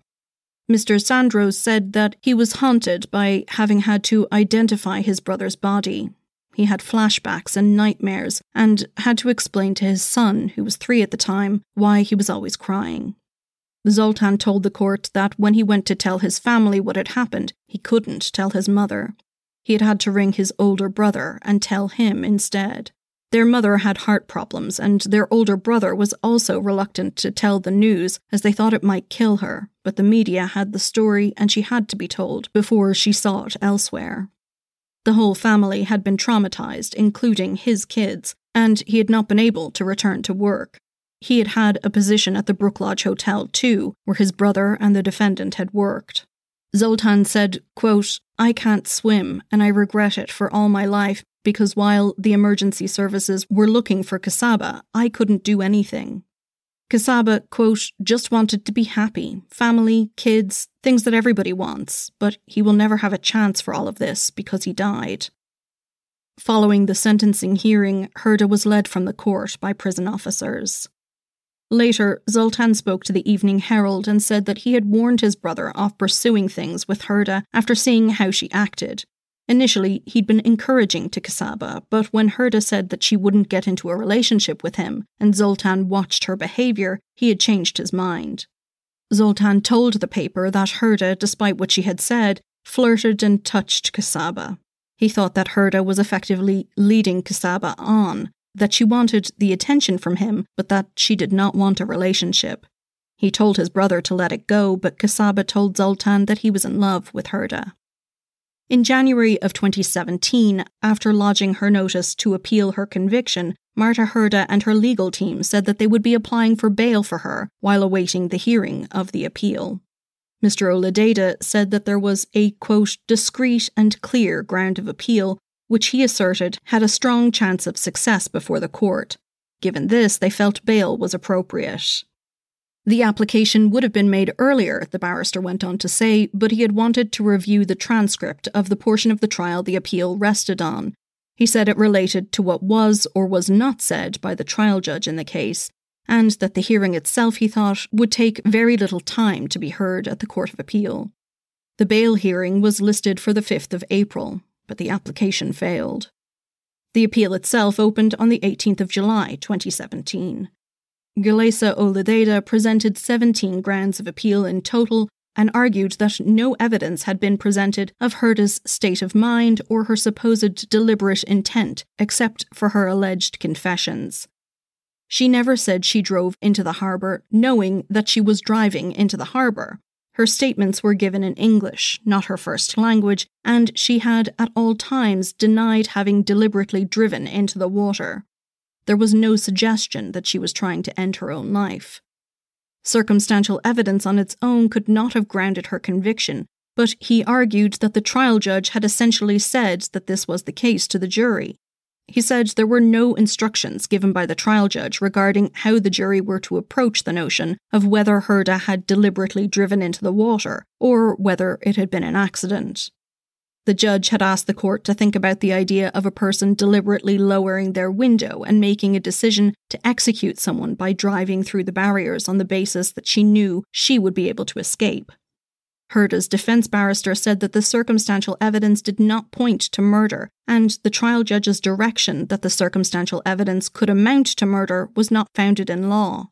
Mr. Sandor said that he was haunted by having had to identify his brother's body. He had flashbacks and nightmares and had to explain to his son, who was three at the time, why he was always crying. Zoltan told the court that when he went to tell his family what had happened, he couldn't tell his mother. He had had to ring his older brother and tell him instead. Their mother had heart problems, and their older brother was also reluctant to tell the news as they thought it might kill her, but the media had the story and she had to be told before she sought elsewhere. The whole family had been traumatized, including his kids, and he had not been able to return to work. He had had a position at the Brook Lodge Hotel too, where his brother and the defendant had worked. Zoltan said, quote, I can't swim, and I regret it for all my life because while the emergency services were looking for Csaba, I couldn't do anything. Csaba, quote, just wanted to be happy, family, kids, things that everybody wants, but he will never have a chance for all of this because he died. Following the sentencing hearing, Herda was led from the court by prison officers. Later, Zoltan spoke to the Evening Herald and said that he had warned his brother off pursuing things with Herda after seeing how she acted. Initially, he'd been encouraging to Csaba, but when Herda said that she wouldn't get into a relationship with him and Zoltan watched her behaviour, he had changed his mind. Zoltan told the paper that Herda, despite what she had said, flirted and touched Csaba. He thought that Herda was effectively leading Csaba on, that she wanted the attention from him, but that she did not want a relationship. He told his brother to let it go, but Csaba told Zoltan that he was in love with Herda. In January of 2017, after lodging her notice to appeal her conviction, Marta Herda and her legal team said that they would be applying for bail for her while awaiting the hearing of the appeal. Mr. Ó Lideadha said that there was a, quote, discreet and clear ground of appeal which he asserted had a strong chance of success before the court. Given this, they felt bail was appropriate. The application would have been made earlier, the barrister went on to say, but he had wanted to review the transcript of the portion of the trial the appeal rested on. He said it related to what was or was not said by the trial judge in the case, and that the hearing itself, he thought, would take very little time to be heard at the Court of Appeal. The bail hearing was listed for the 5th of April but the application failed. The appeal itself opened on the 18th of July 2017. Giollaíosa Ó Lideadha presented 17 grounds of appeal in total, and argued that no evidence had been presented of Herda's state of mind or her supposed deliberate intent, except for her alleged confessions. She never said she drove into the harbour knowing that she was driving into the harbour. Her statements were given in English, not her first language, and she had at all times denied having deliberately driven into the water. There was no suggestion that she was trying to end her own life. Circumstantial evidence on its own could not have grounded her conviction, but he argued that the trial judge had essentially said that this was the case to the jury. He said there were no instructions given by the trial judge regarding how the jury were to approach the notion of whether Herda had deliberately driven into the water or whether it had been an accident. The judge had asked the court to think about the idea of a person deliberately lowering their window and making a decision to execute someone by driving through the barriers on the basis that she knew she would be able to escape. Herda's defense barrister said that the circumstantial evidence did not point to murder, and the trial judge's direction that the circumstantial evidence could amount to murder was not founded in law.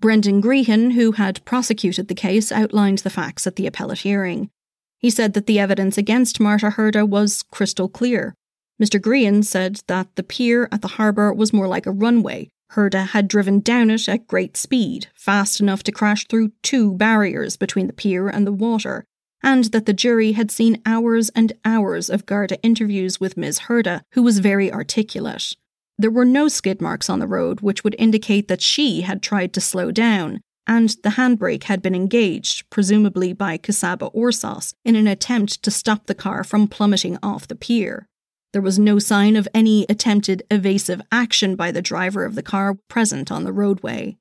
Brendan Grehan, who had prosecuted the case, outlined the facts at the appellate hearing. He said that the evidence against Marta Herda was crystal clear. Mr. Grehan said that the pier at the harbour was more like a runway. Herda had driven down it at great speed, fast enough to crash through two barriers between the pier and the water, and that the jury had seen hours and hours of Garda interviews with Ms. Herda, who was very articulate. There were no skid marks on the road, which would indicate that she had tried to slow down, and the handbrake had been engaged, presumably by Csaba Orszász, in an attempt to stop the car from plummeting off the pier. There was no sign of any attempted evasive action by the driver of the car present on the roadway.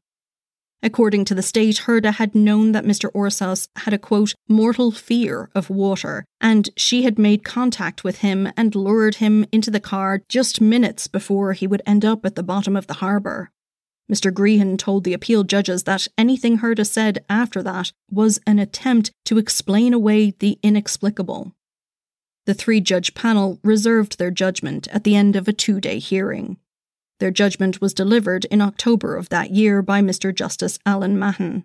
According to the state, Herda had known that Mr. Orszász had a quote, mortal fear of water, and she had made contact with him and lured him into the car just minutes before he would end up at the bottom of the harbour. Mr. Grehan told the appeal judges that anything Herda said after that was an attempt to explain away the inexplicable. The three judge panel reserved their judgment at the end of a two day hearing. Their judgment was delivered in October of that year by Mr. Justice Alan Mahon.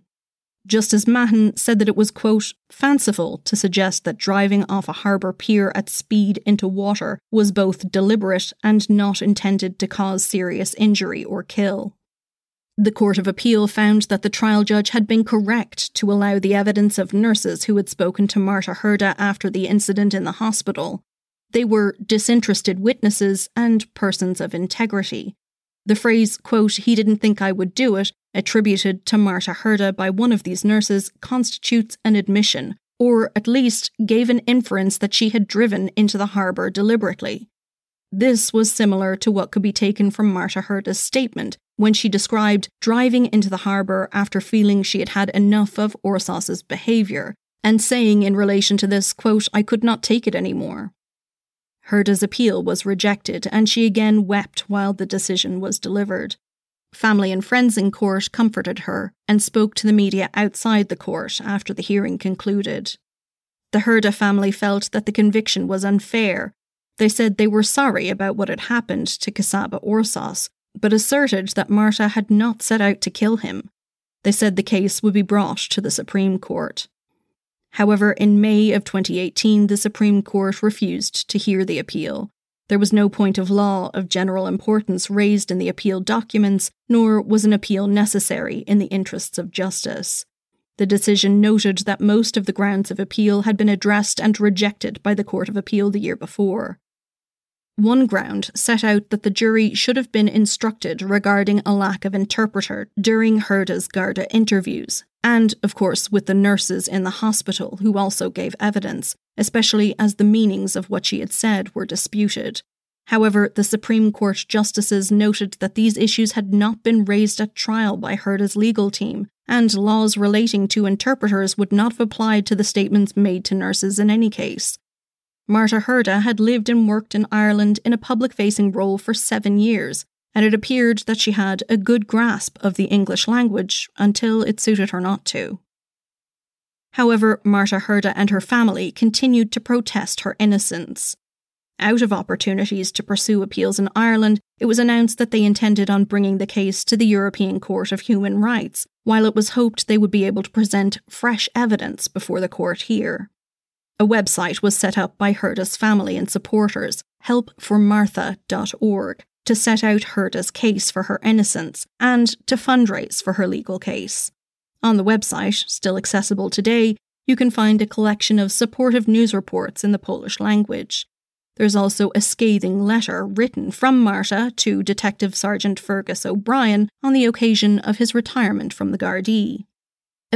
Justice Mahon said that it was, quote, fanciful to suggest that driving off a harbour pier at speed into water was both deliberate and not intended to cause serious injury or kill. The Court of Appeal found that the trial judge had been correct to allow the evidence of nurses who had spoken to Marta Herda after the incident in the hospital. They were disinterested witnesses and persons of integrity. The phrase, quote, he didn't think I would do it, attributed to Marta Herda by one of these nurses, constitutes an admission, or at least gave an inference that she had driven into the harbour deliberately. This was similar to what could be taken from Marta Herda's statement when she described driving into the harbour after feeling she had had enough of Orszász's behaviour, and saying in relation to this, quote, I could not take it anymore. Herda's appeal was rejected, and she again wept while the decision was delivered. Family and friends in court comforted her and spoke to the media outside the court after the hearing concluded. The Herda family felt that the conviction was unfair. They said they were sorry about what had happened to Csaba Orszász, but asserted that Marta had not set out to kill him. They said the case would be brought to the Supreme Court. However, in May of 2018, the Supreme Court refused to hear the appeal. There was no point of law of general importance raised in the appeal documents, nor was an appeal necessary in the interests of justice. The decision noted that most of the grounds of appeal had been addressed and rejected by the Court of Appeal the year before. One ground set out that the jury should have been instructed regarding a lack of interpreter during Herda's Garda interviews, and, of course, with the nurses in the hospital who also gave evidence, especially as the meanings of what she had said were disputed. However, the Supreme Court justices noted that these issues had not been raised at trial by Herda's legal team, and laws relating to interpreters would not have applied to the statements made to nurses in any case. Marta Herda had lived and worked in Ireland in a public facing role for seven years, and it appeared that she had a good grasp of the English language until it suited her not to. However, Marta Herda and her family continued to protest her innocence. Out of opportunities to pursue appeals in Ireland, it was announced that they intended on bringing the case to the European Court of Human Rights, while it was hoped they would be able to present fresh evidence before the court here. A website was set up by Herda's family and supporters, helpformartha.org, to set out Herda's case for her innocence and to fundraise for her legal case. On the website, still accessible today, you can find a collection of supportive news reports in the Polish language. There's also a scathing letter written from Marta to Detective Sergeant Fergus O'Brien on the occasion of his retirement from the Gardaí.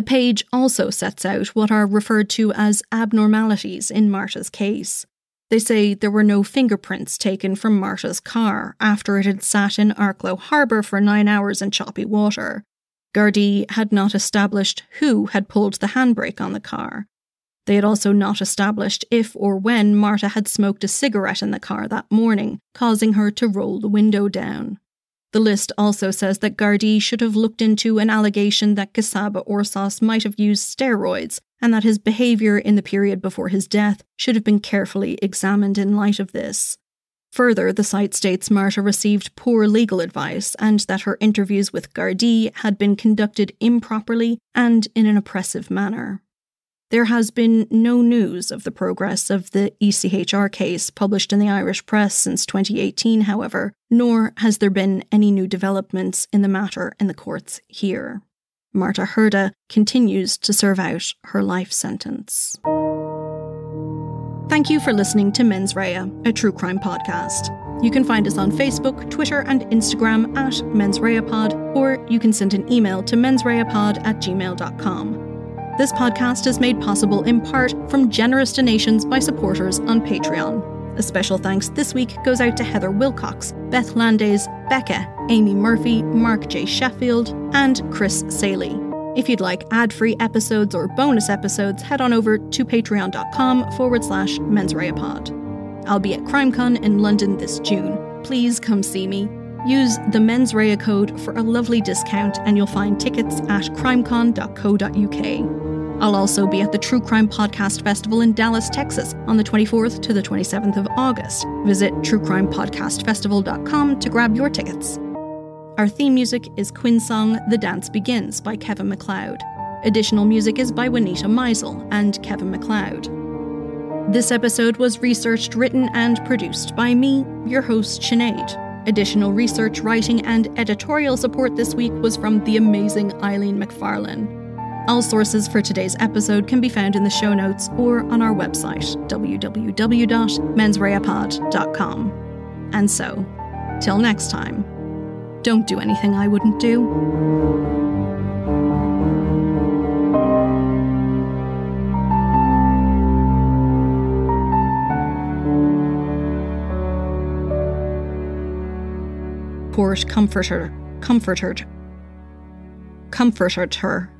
A page also sets out what are referred to as abnormalities in Marta's case. They say there were no fingerprints taken from Marta's car after it had sat in Arklow Harbour for nine hours in choppy water. Gardaí had not established who had pulled the handbrake on the car. They had also not established if or when Marta had smoked a cigarette in the car that morning, causing her to roll the window down. The list also says that Gardaí should have looked into an allegation that Csaba Orszász might have used steroids and that his behaviour in the period before his death should have been carefully examined in light of this. Further, the site states Marta received poor legal advice and that her interviews with Gardaí had been conducted improperly and in an oppressive manner. There has been no news of the progress of the ECHR case published in the Irish press since 2018, however, nor has there been any new developments in the matter in the courts here. Marta Herda continues to serve out her life sentence. Thank you for listening to Mens Rea, a true crime podcast. You can find us on Facebook, Twitter, and Instagram at Mens Rea Pod, or you can send an email to mensreapod at gmail.com. This podcast is made possible in part from generous donations by supporters on Patreon. A special thanks this week goes out to Heather Wilcox, Beth Landes, Becca, Amy Murphy, Mark J. Sheffield, and Chris Saley. If you'd like ad free episodes or bonus episodes, head on over to patreon.com forward slash mensreapod. I'll be at CrimeCon in London this June. Please come see me. Use the Mens Rea code for a lovely discount, and you'll find tickets at crimecon.co.uk. I'll also be at the True Crime Podcast Festival in Dallas, Texas on the 24th to the 27th of August. Visit truecrimepodcastfestival.com to grab your tickets. Our theme music is Quinn song The Dance Begins by Kevin MacLeod. Additional music is by Juanita Meisel and Kevin MacLeod. This episode was researched, written, and produced by me, your host, Sinead. Additional research, writing, and editorial support this week was from the amazing Eileen McFarlane. All sources for today's episode can be found in the show notes or on our website, www.mensreapod.com. And so, till next time, don't do anything I wouldn't do. Court comforter, comforted, comforted her.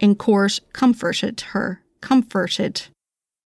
In court comforted her, comforted